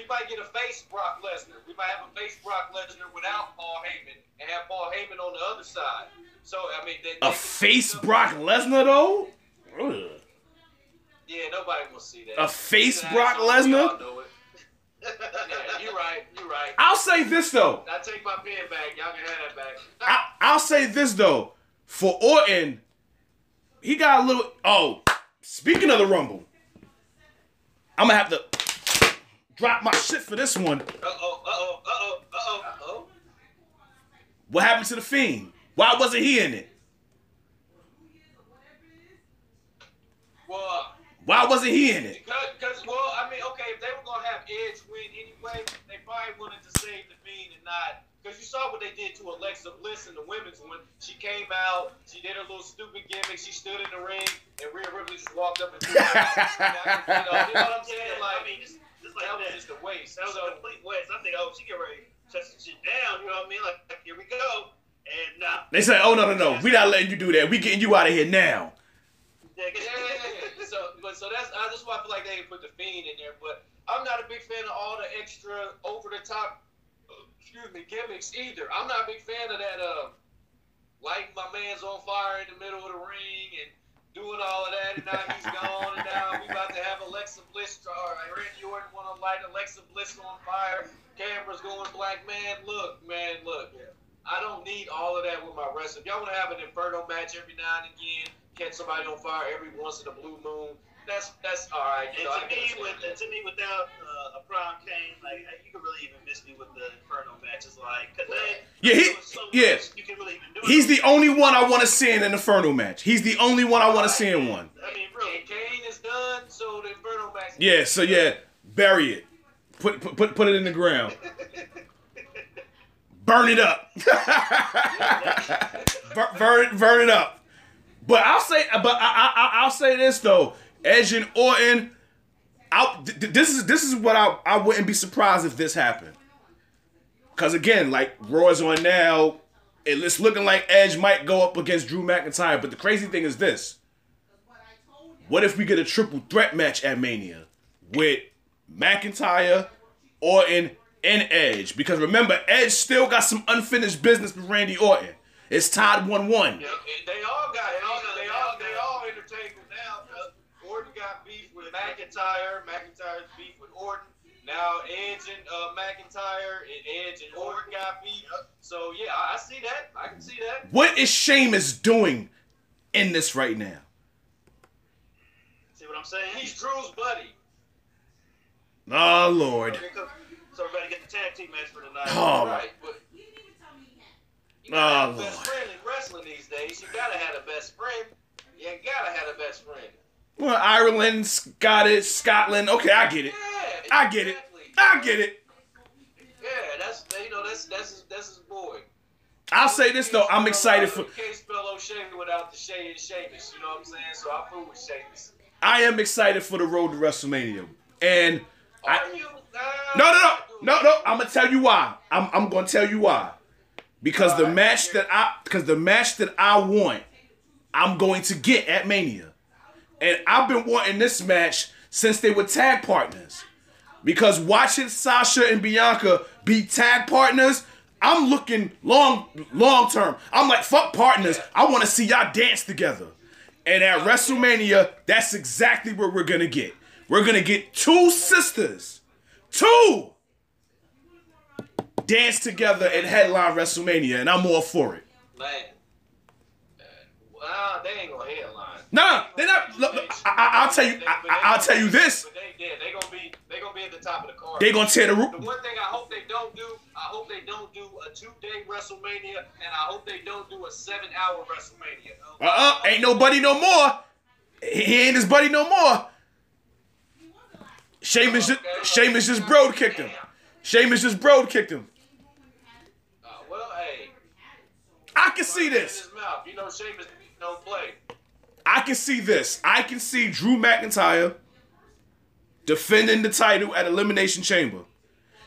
We, might get a face Brock Lesnar. We might have a face Brock Lesnar without Paul Heyman and have Paul Heyman on the other side. So I mean, they, they A face Brock Lesnar, though? Ugh. Yeah, nobody will see that. A face Brock Lesnar? all know it. Yeah, you're right. You're right. I'll say this, though. I take my pen back. Y'all can have that back. I, I'll say this, though. For Orton, he got a little. Oh, speaking of the Rumble, I'm going to have to drop my shit for this one. Uh oh, uh oh, uh oh, uh oh, uh oh. What happened to the Fiend? Why wasn't he in it? Well, Why wasn't he in it? because, because, well, I mean, okay, if they were gonna have Edge win anyway, they probably wanted to save the Fiend and not. Because you saw what they did to Alexa Bliss in the women's one. She came out, she did her little stupid gimmick, she stood in the ring, and Rhea Ripley just walked up and threw her out. you, know, you know what I'm saying? Yeah, Like, I mean, just, just like that was that. just a waste. That was So, a complete waste. I think, oh, she get ready to shut some shit down. You know what I mean? Like, like, here we go. And uh, They say, "Oh no, no, no, we not letting you do that. We getting you out of here now." yeah, Yeah, yeah, yeah. So, but so that's I just why I feel like they put the fiend in there. But I'm not a big fan of all the extra over the top, excuse me, gimmicks either. I'm not a big fan of that. Uh, lighting my man's on fire in the middle of the ring and doing all of that, and now he's gone, and now we about to have Alexa Bliss or Randy Orton want to light Alexa Bliss on fire. Cameras going black. Man, look, man, look. I don't need all of that with my wrestling. Y'all want to have an inferno match every now and again, catch somebody on fire every once in a blue moon. That's that's all right. And know, to me, with to me, without a Crown Kane, like you can really even miss me with the Inferno matches, like because they Yeah, he- there's so yeah. much you can really even do. He's the only one I want to see in an Inferno match. He's the only one I want to see in one. I mean, really. Kane is done, so the Inferno match. Yeah, so yeah, bury it. Put put put, put it in the ground. Burn it up. Bur- burn it, burn it up. But I'll say, but I, I, I'll say this though, Edge and Orton. I, th- th- this is this is what I I wouldn't be surprised if this happened. Cause again, like Raw's on now, it's looking like Edge might go up against Drew McIntyre. But the crazy thing is this: what if we get a triple threat match at Mania with McIntyre, Orton, and Edge? Because remember, Edge still got some unfinished business with Randy Orton. It's tied one-one. Yeah, they all got they all they all intertangled now. Uh, Orton got beef with McIntyre. McIntyre's beef with Orton. Now Edge and uh, McIntyre and Edge and Orton got beef. So yeah, I, I see that. I can see that. What is Sheamus doing in this right now? See what I'm saying? He's Drew's buddy. Oh Lord. Here comes- So everybody get the tag team match for tonight. Oh, right, but you gotta Oh, have a best Lord. friend in wrestling these days. You gotta have a best friend. You gotta have a best friend. Well, Ireland, Scottish, Scotland. Okay, I get it. Yeah, I get it. I get it. Yeah, that's you know that's that's his, that's his boy. I'll say this though. I'm excited for. Can't spell O'Shea without the Shay and Sheamus. You know what I'm saying? So I fool with Sheamus. I am excited for the road to WrestleMania. And I, you? Uh, no, no, no, no, no. I'm gonna tell you why. I'm, I'm gonna tell you why. Because the match that I, because the match that I want, I'm going to get at Mania, and I've been wanting this match since they were tag partners. Because watching Sasha and Bianca be tag partners, I'm looking long, long term. I'm like, fuck partners. I want to see y'all dance together. And at WrestleMania, that's exactly what we're gonna get. We're gonna get two sisters, two, dance together and headline WrestleMania, and I'm all for it. Man. Uh, well, they ain't gonna headline. Nah, they're not. Look, look, I, I, I'll tell you. I, but they I, I'll tell you this. But they, yeah, they gonna be they gonna be at the top of the card. They're gonna tear the roof. The one thing I hope they don't do, I hope they don't do a two-day WrestleMania, and I hope they don't do a seven-hour WrestleMania. Uh uh ain't no buddy no more. He, he ain't his buddy no more. Sheamus just, Sheamus just brogue kicked him. Sheamus just brogue kicked him. Uh, well, hey, I can see this. You know, Sheamus don't play. I can see this. I can see Drew McIntyre defending the title at Elimination Chamber.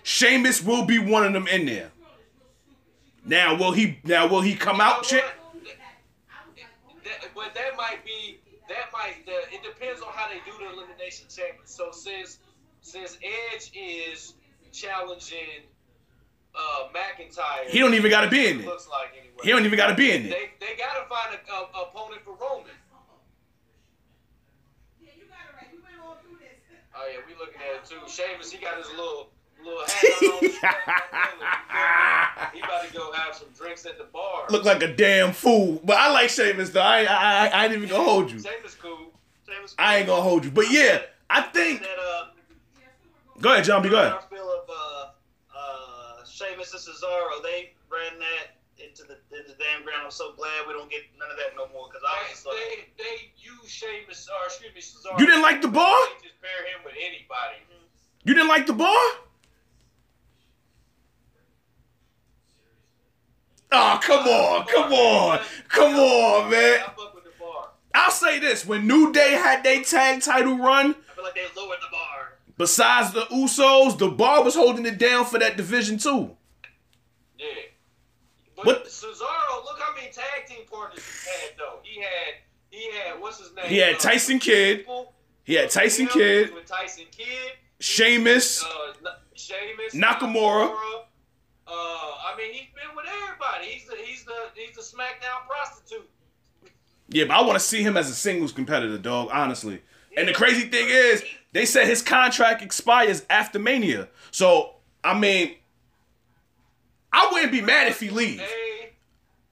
Sheamus will be one of them in there. Now will he? Now will he come out? Shit. That, but that might be that might uh, it depends on how they do the elimination chamber. So since since Edge is challenging uh, McIntyre, He don't even gotta be in it there. Looks like anyway. He don't even got to be in there. They they gotta find a, a opponent for Roman. Oh yeah, we looking at it too. Sheamus, he got his little little hat on. he about to go have some drinks at the bar. Look like a damn fool. But I like Sheamus though. I I, I, I ain't even gonna hold you. Sheamus cool. James- I ain't gonna hold you. But yeah, I think. that uh. Go ahead, John B. Go ahead. I feel of uh, uh, Sheamus and Cesaro, they ran that into the, into the damn ground. I'm so glad we don't get none of that no more because I was just like, They, they use Sheamus, or excuse me, Cesaro. You didn't like the bar? They just pair him with anybody. You didn't like the bar? Oh, come on, come on, come on, man. I fuck with the bar. I'll say this: when New Day had their tag title run, I feel like they lowered the bar. besides the Usos, the bar was holding it down for that division too. Yeah. But But What- Cesaro, look how many tag team partners he had though. He had he had what's his name? He had Uh, Tyson Kidd. people. He had Tyson Him Kidd, with Tyson Kidd, Sheamus. uh, Sheamus, Nakamura. Uh, I mean, he's been with everybody. He's the he's the he's the SmackDown prostitute. Yeah, but I want to see him as a singles competitor, dog. Honestly. And the crazy thing is, they said his contract expires after Mania. So I mean, I wouldn't be mad if he leaves. A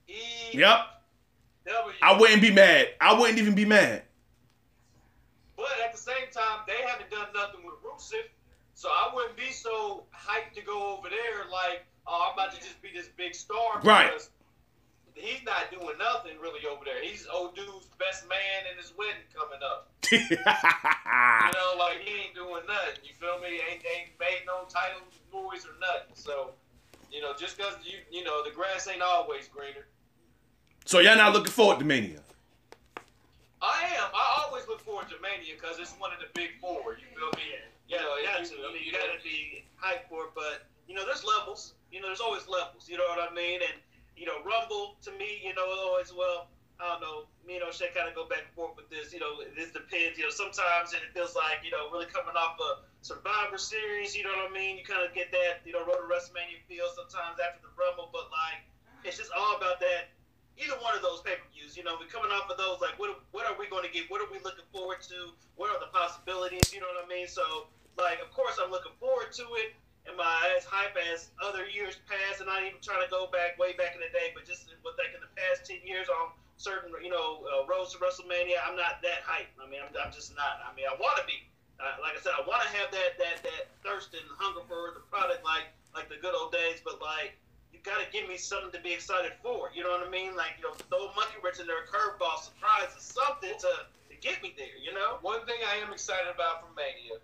E Yep. W. I wouldn't be mad. I wouldn't even be mad. But at the same time, they haven't done nothing with Rusev, so I wouldn't be so hyped to go over there like, oh, I'm about to just be this big star. Right. He's not doing nothing really over there. He's old dude's best man in his wedding coming up. You know, like he ain't doing nothing. You feel me? Ain't ain't made no title noise or nothing. So, you know, just cause you you know the grass ain't always greener. so y'all not looking forward to Mania. I am. I always look forward to Mania because it's one of the big four. You feel me? You know, you got to. you- I mean, you you got to be hyped for it, but you know, there's levels. You know, there's always levels. You know what I mean? And you know, Rumble to me, you know, oh, always well. I don't know. Me and O'Shea kind of go back and forth with this. You know, this depends. You know, sometimes it feels like you know, really coming off a Survivor Series. You know what I mean? You kind of get that you know, Road to WrestleMania feel sometimes after the Rumble, but like it's just all about that. Either one of those pay per views, you know, we're coming off of those. Like, what what are we going to get? What are we looking forward to? What are the possibilities? You know what I mean? So, like, of course, I'm looking forward to it. Am I as hype as other years past? And not even trying to go back way back in the day, but just with like in the past ten years on certain, you know, uh, roads to WrestleMania, I'm not that hype. I mean, I'm, I'm just not. I mean, I want to be. Uh, like I said, I want to have that that that thirst and hunger for the product, like like the good old days. But like, you got to give me something to be excited for. You know what I mean? Like, you know, throw monkey wrench in there, curveball, surprises, something to to get me there. You know? One thing I am excited about from Mania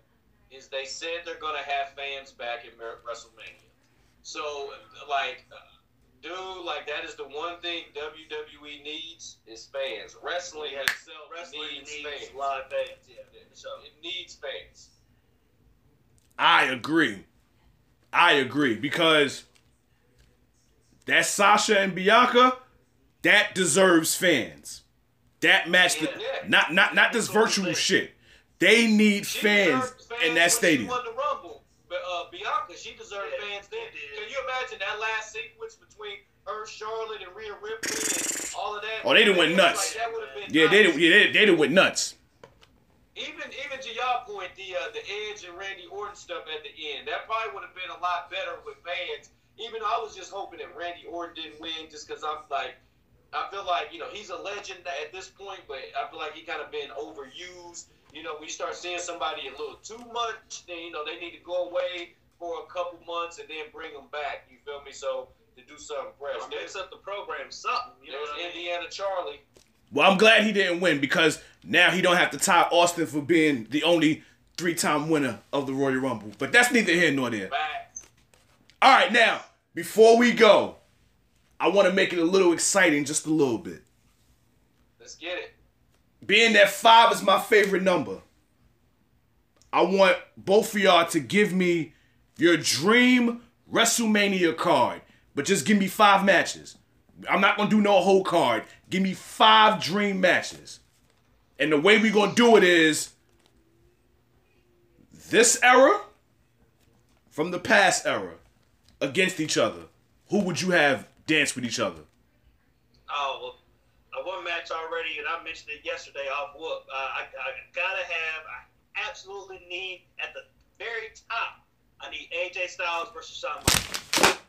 is they said they're gonna have fans back at WrestleMania. So, like, uh, dude, like that is the one thing WWE needs is fans. Wrestling itself Wrestling needs, needs fans. live fans. Yeah, for sure. It needs fans. I agree. I agree because that Sasha and Bianca, that deserves fans. That match, Yeah, yeah. not not not this virtual shit. They need fans fans in that when stadium. She won the Rumble, but uh, Bianca, she deserved Yeah, fans then. Can you imagine that last sequence between her, Charlotte, and Rhea Ripley, and all of that? Oh, they done went Like, nuts. that would've Yeah, they nice. did. Yeah, they, they did went nuts. Even even to y'all point, the uh, the Edge and Randy Orton stuff at the end, that probably would have been a lot better with fans. Even I was just hoping that Randy Orton didn't win, just because I'm like, I feel like you know he's a legend at this point, but I feel like he kind of been overused. You know, we start seeing somebody a little too much, then you know they need to go away for a couple months and then bring them back. You feel me? So to do something fresh. Or mix up the program, something. You know There's what I mean? Indiana Charlie. Well, I'm glad he didn't win because now he don't have to tie Austin for being the only three-time winner of the Royal Rumble. But that's neither here nor there. back. All right, now before we go, I want to make it a little exciting, just a little bit. Let's get it. Being that five is my favorite number, I want both of y'all to give me your dream WrestleMania card, but just give me five matches. I'm not gonna do no whole card. Give me five dream matches. And the way we gonna do it is this era from the past era against each other. Who would you have dance with each other? Oh, well, one match already, and I mentioned it yesterday off Whoop. Uh, I, I gotta have, I absolutely need at the very top, I need AJ Styles versus Shawn Michaels.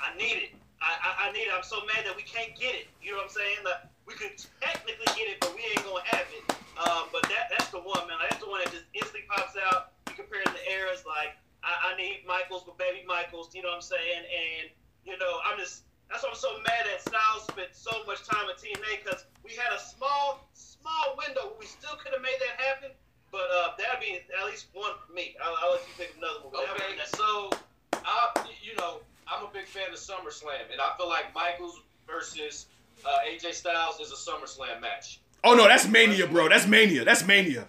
I need it. I, I, I need it. I'm so mad that we can't get it. You know what I'm saying? Like, we could technically get it, but we ain't gonna have it. Um, but that that's the one, man. That's the one that just instantly pops out. You compare the eras, like I, I need Michaels with baby Michaels. You know what I'm saying? And you know, I'm just that's why I'm so mad that Styles spent so much time at TNA because we had a small small window where we still could have made that happen. But uh, that'd be at least one for me. I'll, I'll let you pick another one. Okay, so I, you know, I'm a big fan of SummerSlam, and I feel like Michaels versus uh, AJ Styles is a SummerSlam match. Oh no, that's Mania, bro. That's Mania. That's Mania.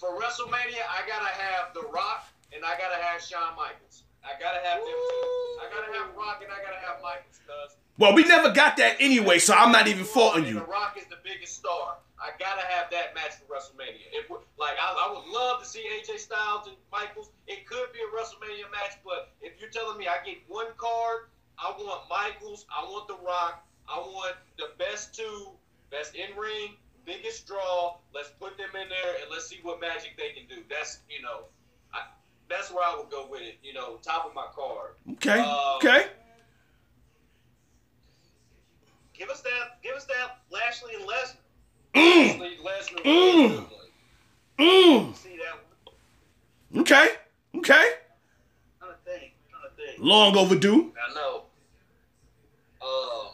For WrestleMania, I gotta have The Rock and I gotta have Shawn Michaels. I gotta have them. I gotta have Rock and I gotta have Michaels, cuz. Well, we never got that anyway, so I'm not even faulting you. The Rock is the biggest star. I gotta have that match for WrestleMania. If we- like, I, I would love to see AJ Styles and Michaels. It could be a WrestleMania match, but if you're telling me I get one card, I want Michaels, I want The Rock, I want the best two, best in ring, biggest draw. Let's put them in there and let's see what magic they can do. That's you know, I, that's where I would go with it. You know, top of my card. Okay, Um, okay. Give us that. Give us that Lashley and Lesnar. Mm, Mm. be a good one. mm. See that? one. Okay, okay. Trying to think. Trying to think. Long overdue. I know. Um.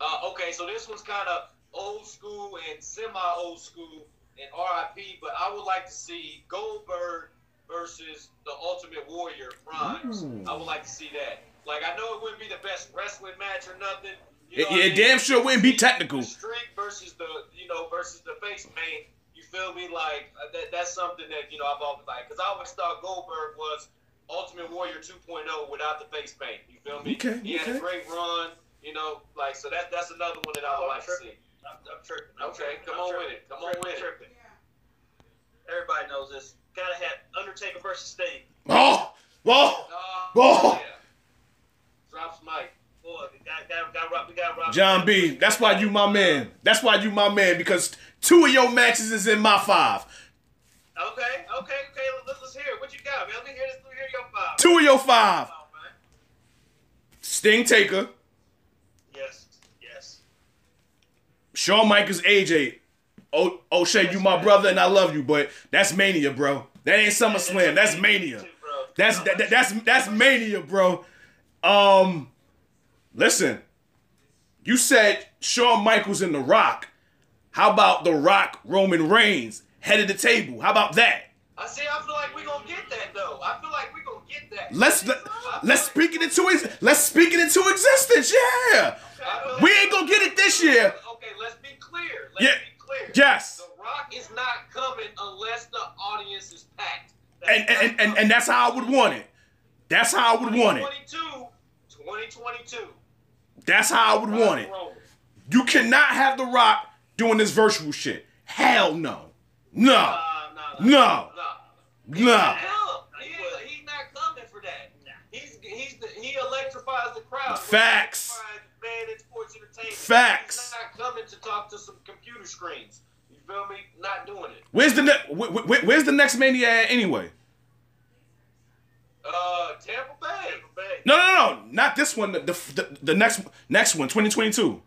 Uh, okay, so this one's kind of old school and semi old school and RIP, but I would like to see Goldberg versus the Ultimate Warrior Primes. Ooh. I would like to see that. Like, I know it wouldn't be the best wrestling match or nothing. It, You know what it damn sure wouldn't be technical. The streak versus the you know versus the face paint. You feel me? Like uh, that, that's something that you know I've always like because I always thought Goldberg was Ultimate Warrior 2.0 without the face paint. You feel me? Okay, He had a great run. You know, like so that that's another one that I would Oh, like to tripping. see. I'm, I'm tripping. I'm Okay, tripping. come I'm on tripping. with it. Come I'm on tripping. with it. tripping. Everybody knows this. Gotta have Undertaker versus Sting. Oh, well, Uh, Oh. yeah. Drops Mike. John B. That's why you my man. That's why you my man because two of your matches is in my five. Okay, okay, okay. Let's, let's hear it. What you got, man? Let me hear this. Let me hear your five. Two of your five. Sting Taker, Yes, yes. Shawn Michaels, AJ. Oh, oh, O'Shea, you my brother and I love you, but that's Mania, bro. That ain't SummerSlam. That's Mania. That's that, that- that's that's Mania, bro. Um, listen, you said Shawn Michaels and The Rock. How about The Rock, Roman Reigns, head of the table? How about that? I see. I feel like we're gonna get that though. I feel like we're gonna get that. Let's let, let's speak it into let's speak it into existence. Yeah, like- we ain't gonna get it this year. Okay, let's be clear. Let's Yeah. be clear. Yes, The Rock is not coming unless the audience is packed. and and, and and that's how I would want it. That's how I would want it. 2022, 2022. That's how I would want it. You cannot have The Rock doing this virtual shit. Hell no, no, nah. no, No. no. Come. he—he's not coming for that. He's he's the, he electrifies the crowd. Facts. He electrifies Man in sports entertainment. Facts. He's not coming to talk to some computer screens. You feel me? Not doing it. Where's the ne- wh- wh- where's the next Mania at anyway? Uh, Tampa Bay. Tampa Bay. No, no, no, not this one. The the, the next next one, 2022. Ooh,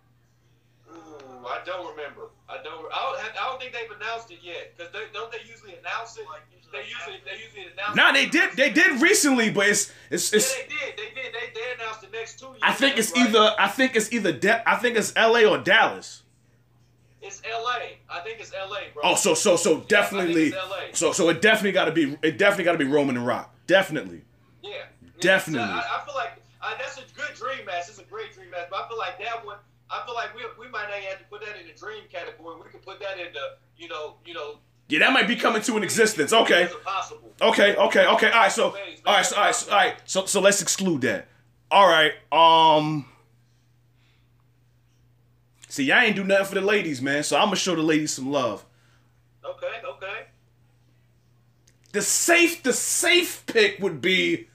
I don't remember. I don't. I don't, I don't think they've announced it yet. Cause they, don't they usually announce it? Like, usually They usually they usually announce. Nah, it. they did they did recently, but it's it's it's Yeah, they did. They did. They, they announced the next two years. I think it's right? either I think it's either De- I think it's L.A. or Dallas. It's L.A. I think it's L.A. Bro. Oh, so so so I definitely. think it's LA. So so it definitely got to be it definitely got to be Roman and Rock. Definitely. Yeah. Definitely. I, I feel like uh, that's a good dream match. It's a great dream match. But I feel like that one. I feel like we, we might not have to put that in the dream category. We could put that in the you know you know. Yeah, that might be coming to an existence. Okay. Okay, okay, okay. All right, so all right, so all right, so, all right. So so let's exclude that. All right. Um. See, y'all ain't do nothing for the ladies, man. So I'm gonna show the ladies some love. Okay, okay. The safe, the safe pick would be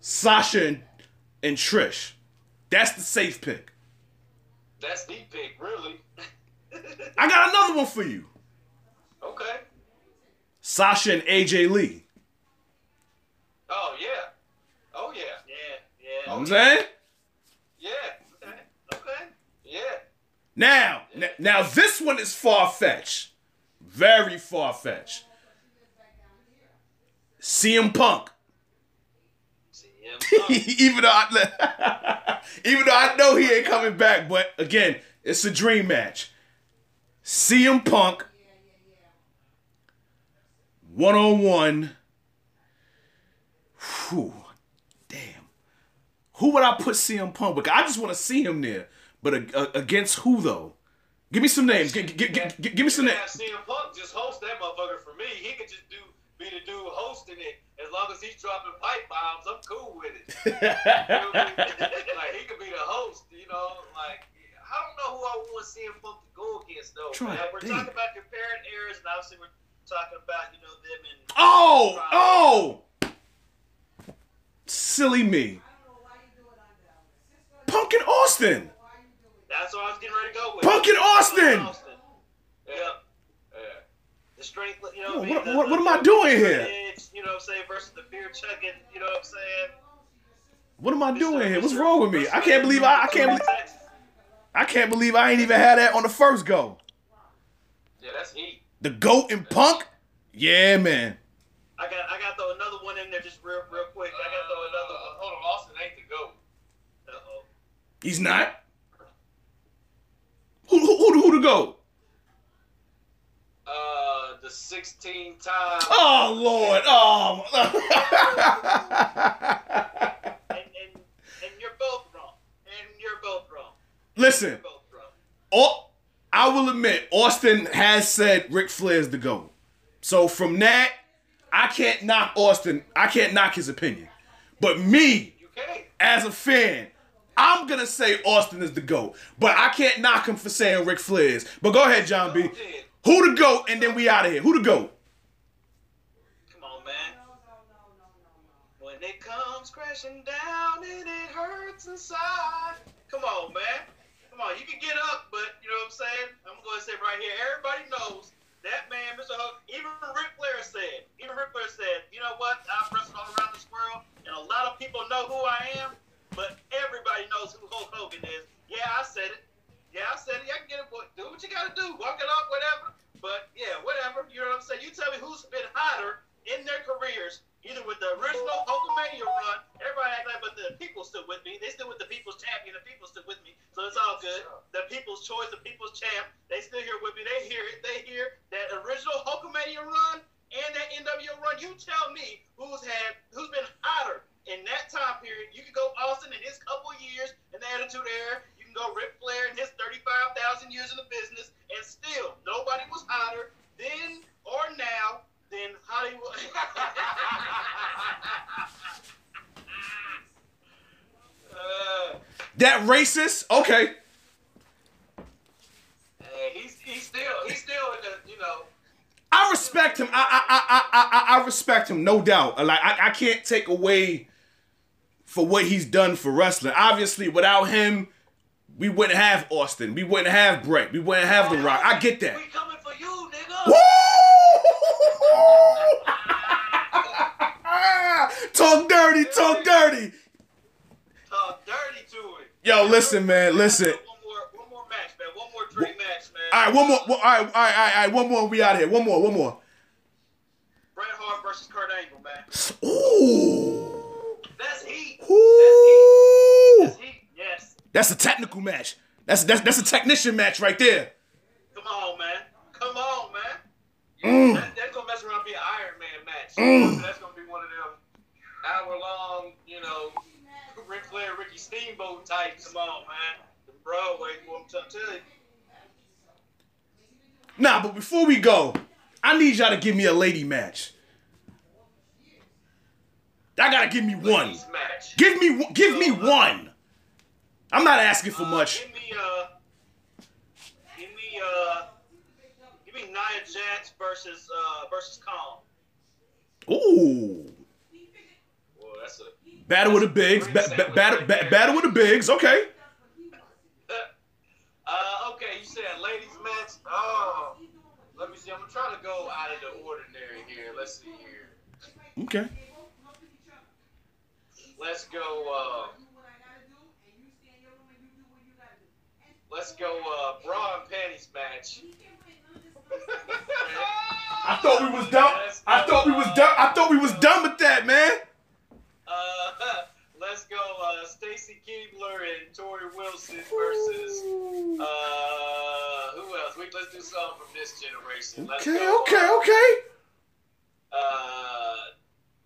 Sasha and, and Trish. That's the safe pick. That's the pick, really. I got another one for you. Okay. Sasha and AJ Lee. Oh yeah. Oh yeah. Yeah, You know yeah. what I'm saying? Yeah. Okay, okay. Yeah. Now, n- now this one is far fetched, very far fetched. CM Punk. CM Punk. even though I, even though I know he ain't coming back, but again, it's a dream match. CM Punk, one on one. Whew, damn. Who would I put CM Punk with? I just want to see him there, but a, a- uh, against who though? Give me some names. G- g- g- g- give me some names. CM Punk just host that motherfucker for me. He could just do be the dude hosting it. As long as he's dropping pipe bombs, I'm cool with it. You know I mean? like he could be the host, you know. Like I don't know who I want to see him Punk to go against though. Try man. We're think. talking about comparing eras, and obviously we're talking about you know them and oh, oh, silly me. Punk in Austin. That's what I was getting ready to go with. Punk in Austin. Yeah. Yeah. The strength, you know. What- I what- the- what- the- am I the doing here? edge, You know what I'm saying? Versus the beer chugging, you know what I'm saying? What am I doing Mr. here? What's wrong with me? I can't believe I, I can't believe I can't believe I ain't even had that on the first go. Yeah, that's heat. The goat and Punk. Yeah, man. I got, I got throw another one in there just real, real quick. I got to throw another one. Hold on, Austin ain't the goat. Uh oh. He's not. Who who who, who to go? Uh, the 16 times. Oh Lord. Oh. And, and, and you're both wrong. And you're both wrong. Listen. Both wrong. Au- I will admit, Austin has said Ric Flair's the GOAT. So from that, I can't knock Austin. I can't knock his opinion. But me, as a fan, I'm gonna say Austin is the GOAT. But I can't knock him for saying Ric Flair's. But go ahead, John B. Who the GOAT? And then we out of here. Who the GOAT? Come on, man. When it comes crashing down and it hurts inside. Come on, man. Come on, you can get up, but you know what I'm saying? I'm going to say right here, everybody knows that man, Mr. Hook, even Ric Flair said, even Ric Flair said, you know what? I've wrestled all around this world, and a lot of people know who I am, but everybody knows who Hulk Hogan is. Yeah, I said it. Yeah, I said it. I can get it. Do what you got to do. Walk it off, whatever. But yeah, whatever. You know what I'm saying? You tell me who's been hotter in their careers, either with the original Hulkamania run. Everybody act like, but the people stood with me. They stood with the people's champion. The people stood with me. So it's all good. The people's choice, the people's champ. They still here with me. They hear it. They hear that original Hulkamania run and that NWO run. You tell me who's had, who's been hotter in that time period. You can go Austin in his couple years in the Attitude Era. Can go Ric Flair in his 35,000 years in the business, and still nobody was hotter then or now than Hollywood. uh, That racist? Okay. hey, he's he's still he's still in the you know. I respect him. I I I I I, I respect him, no doubt. Like I, I can't take away for what he's done for wrestling. Obviously, without him, we wouldn't have Austin. We wouldn't have Bret. We wouldn't have The Rock. I get that. We coming for you, nigga. Woo! talk dirty, talk dirty. Talk dirty to it. Yo, listen, man, listen. One more, one more match, man. One more dream match, man. All right, one more. All right, all right, all right, all right. One more. We out here. One more. One more. Bret Hart versus Kurt Angle, man. Ooh. That's heat. Ooh. That's heat. That's a technical match. That's that's that's a technician match right there. Come on, man. Come on, man. Mm. That, that's gonna mess around be an Iron Man match. Mm. That's gonna be one of them hour long, you know, Ric Flair, Ricky Steamboat types. Come on, man. The Broadway, I'm to tell you. Nah, but before we go, I need y'all to give me a lady match. Y'all gotta give me one. Match. Give me give me one. I'm not asking for Uh, much. Give me uh, give me uh, give me Nia Jax versus uh versus Kong. Ooh. Well, that's a Battle with the bigs. Ba- ba- battle, ba- battle with the bigs. Okay. Uh, okay, you said ladies match. Oh, let me see. I'm trying to try to go out of the ordinary here. Let's see here. Okay. Let's go. Uh, let's go. Uh, bra and panties match. I thought we was done. I thought we was done. I thought we was done with that, man. Uh, let's go. Uh, Stacy Keibler and Torrie Wilson versus. Uh, who else? We let's do something from this generation. Let's Okay, go, okay, uh, okay. Uh,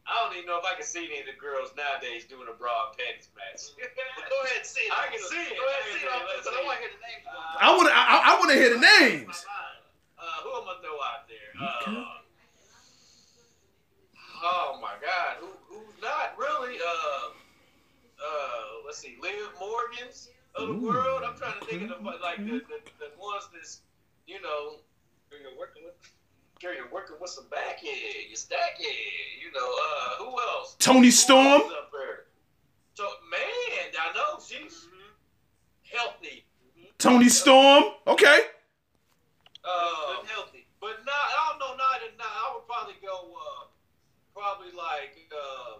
I don't even know if I can see any of the girls nowadays doing a bra and panties match. Go ahead, see it. I can see it. Go ahead, see it. I want to hear the names. Uh, I want to. I, I want to hear the names. Uh, who am I throw out there? Uh, oh my God, who, who's not really? Uh, uh, let's see, Liv Morgan's of the Ooh, world. I'm trying to think of the, like the, the, the ones that's you know. You're working with. You're working with some backhead, you stackhead, you know. Uh, who else? Toni Storm. else? So man, I know she's healthy. Toni Storm. Okay. Uh, Good healthy. But not, I don't know, not, not I would probably go, uh, probably like, uh,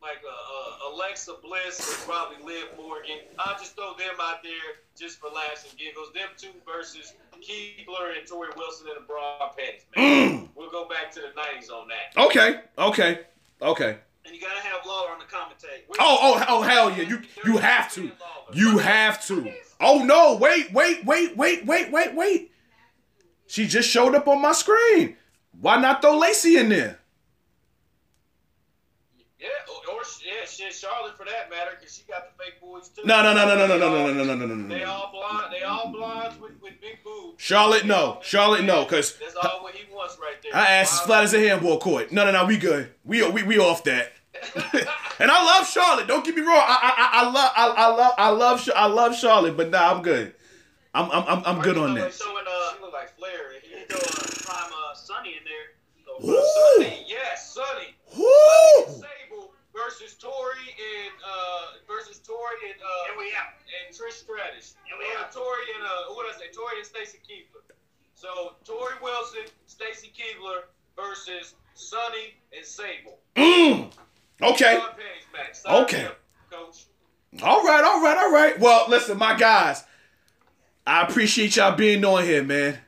like uh, uh, Alexa Bliss and probably Liv Morgan. I'll just throw them out there just for laughs and giggles. Them two versus Keibler and Torrie Wilson in the broad panties, man. Mm. We'll go back to the 90s on that. Okay. Okay. Okay. And you gotta have Lawler on the commentate. Oh, oh, oh, hell yeah! You you have to. You have to. Oh no! Wait, wait, wait, wait, wait, wait, wait. She just showed up on my screen. Why not throw Lacey in there? Yeah, or, or yeah, shit, Charlotte for that matter, because she got the fake boys too. No, no, no, no, no, no, no, no, no, no, no, no, no, They all blonde. They all blondes with, with big boobs. Charlotte, no. Charlotte, no, cause That's all what he wants right there. her ass is flat as a handball court. No, no, no, we good. We we we off that. and I love Charlotte. Don't get me wrong. I I, I, I love I, I love I love I love Charlotte, but nah, I'm good. I'm I'm I'm, I'm good on that. So when uh, She look like Flair. here. throw uh, prime uh, Sunny in there. So, Woo! Yes, Sunny. Woo! Sable versus Torrie and uh versus Torrie and uh and we out. and Trish Stratus. And we Uh, out. Torrie and uh what did I say? Torrie and Stacy Keibler. So Torrie Wilson, Stacy Keibler versus Sunny and Sable. Mm. Okay. Front page match. Sign Okay. Coach. All right, all right, all right. Well, listen, my guys, I appreciate y'all being on here, man.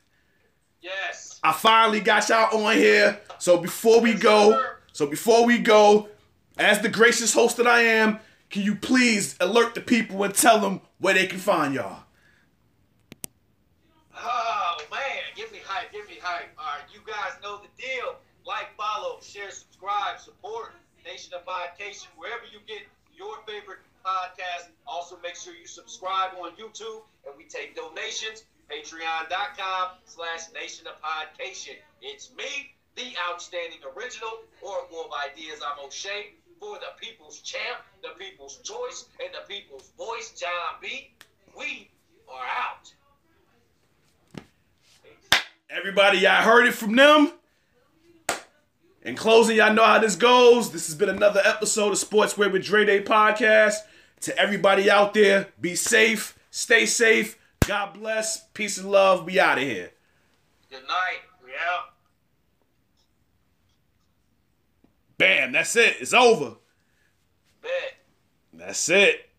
Yes. I finally got y'all on here. So before we go, so before we go, as the gracious host that I am, can you please alert the people and tell them where they can find y'all? Oh man, give me hype, give me hype. All right, you guys know the deal. Like, follow, share, subscribe, support Nation of Podcation wherever you get your favorite podcast. Also, make sure you subscribe on YouTube, and we take donations. Patreon.com slash Nation of Podcation. It's me, the outstanding original, Oracle of Ideas. I'm O'Shea for the people's champ, the people's choice, and the people's voice, John B. We are out. Everybody, y'all heard it from them. In closing, y'all know how this goes. This has been another episode of Sportswear with Dre Day podcast. To everybody out there, be safe, stay safe. God bless, peace and love. We out of here. Good night. We out. Bam, that's it. It's over. Bet. That's it.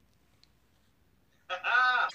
Ah.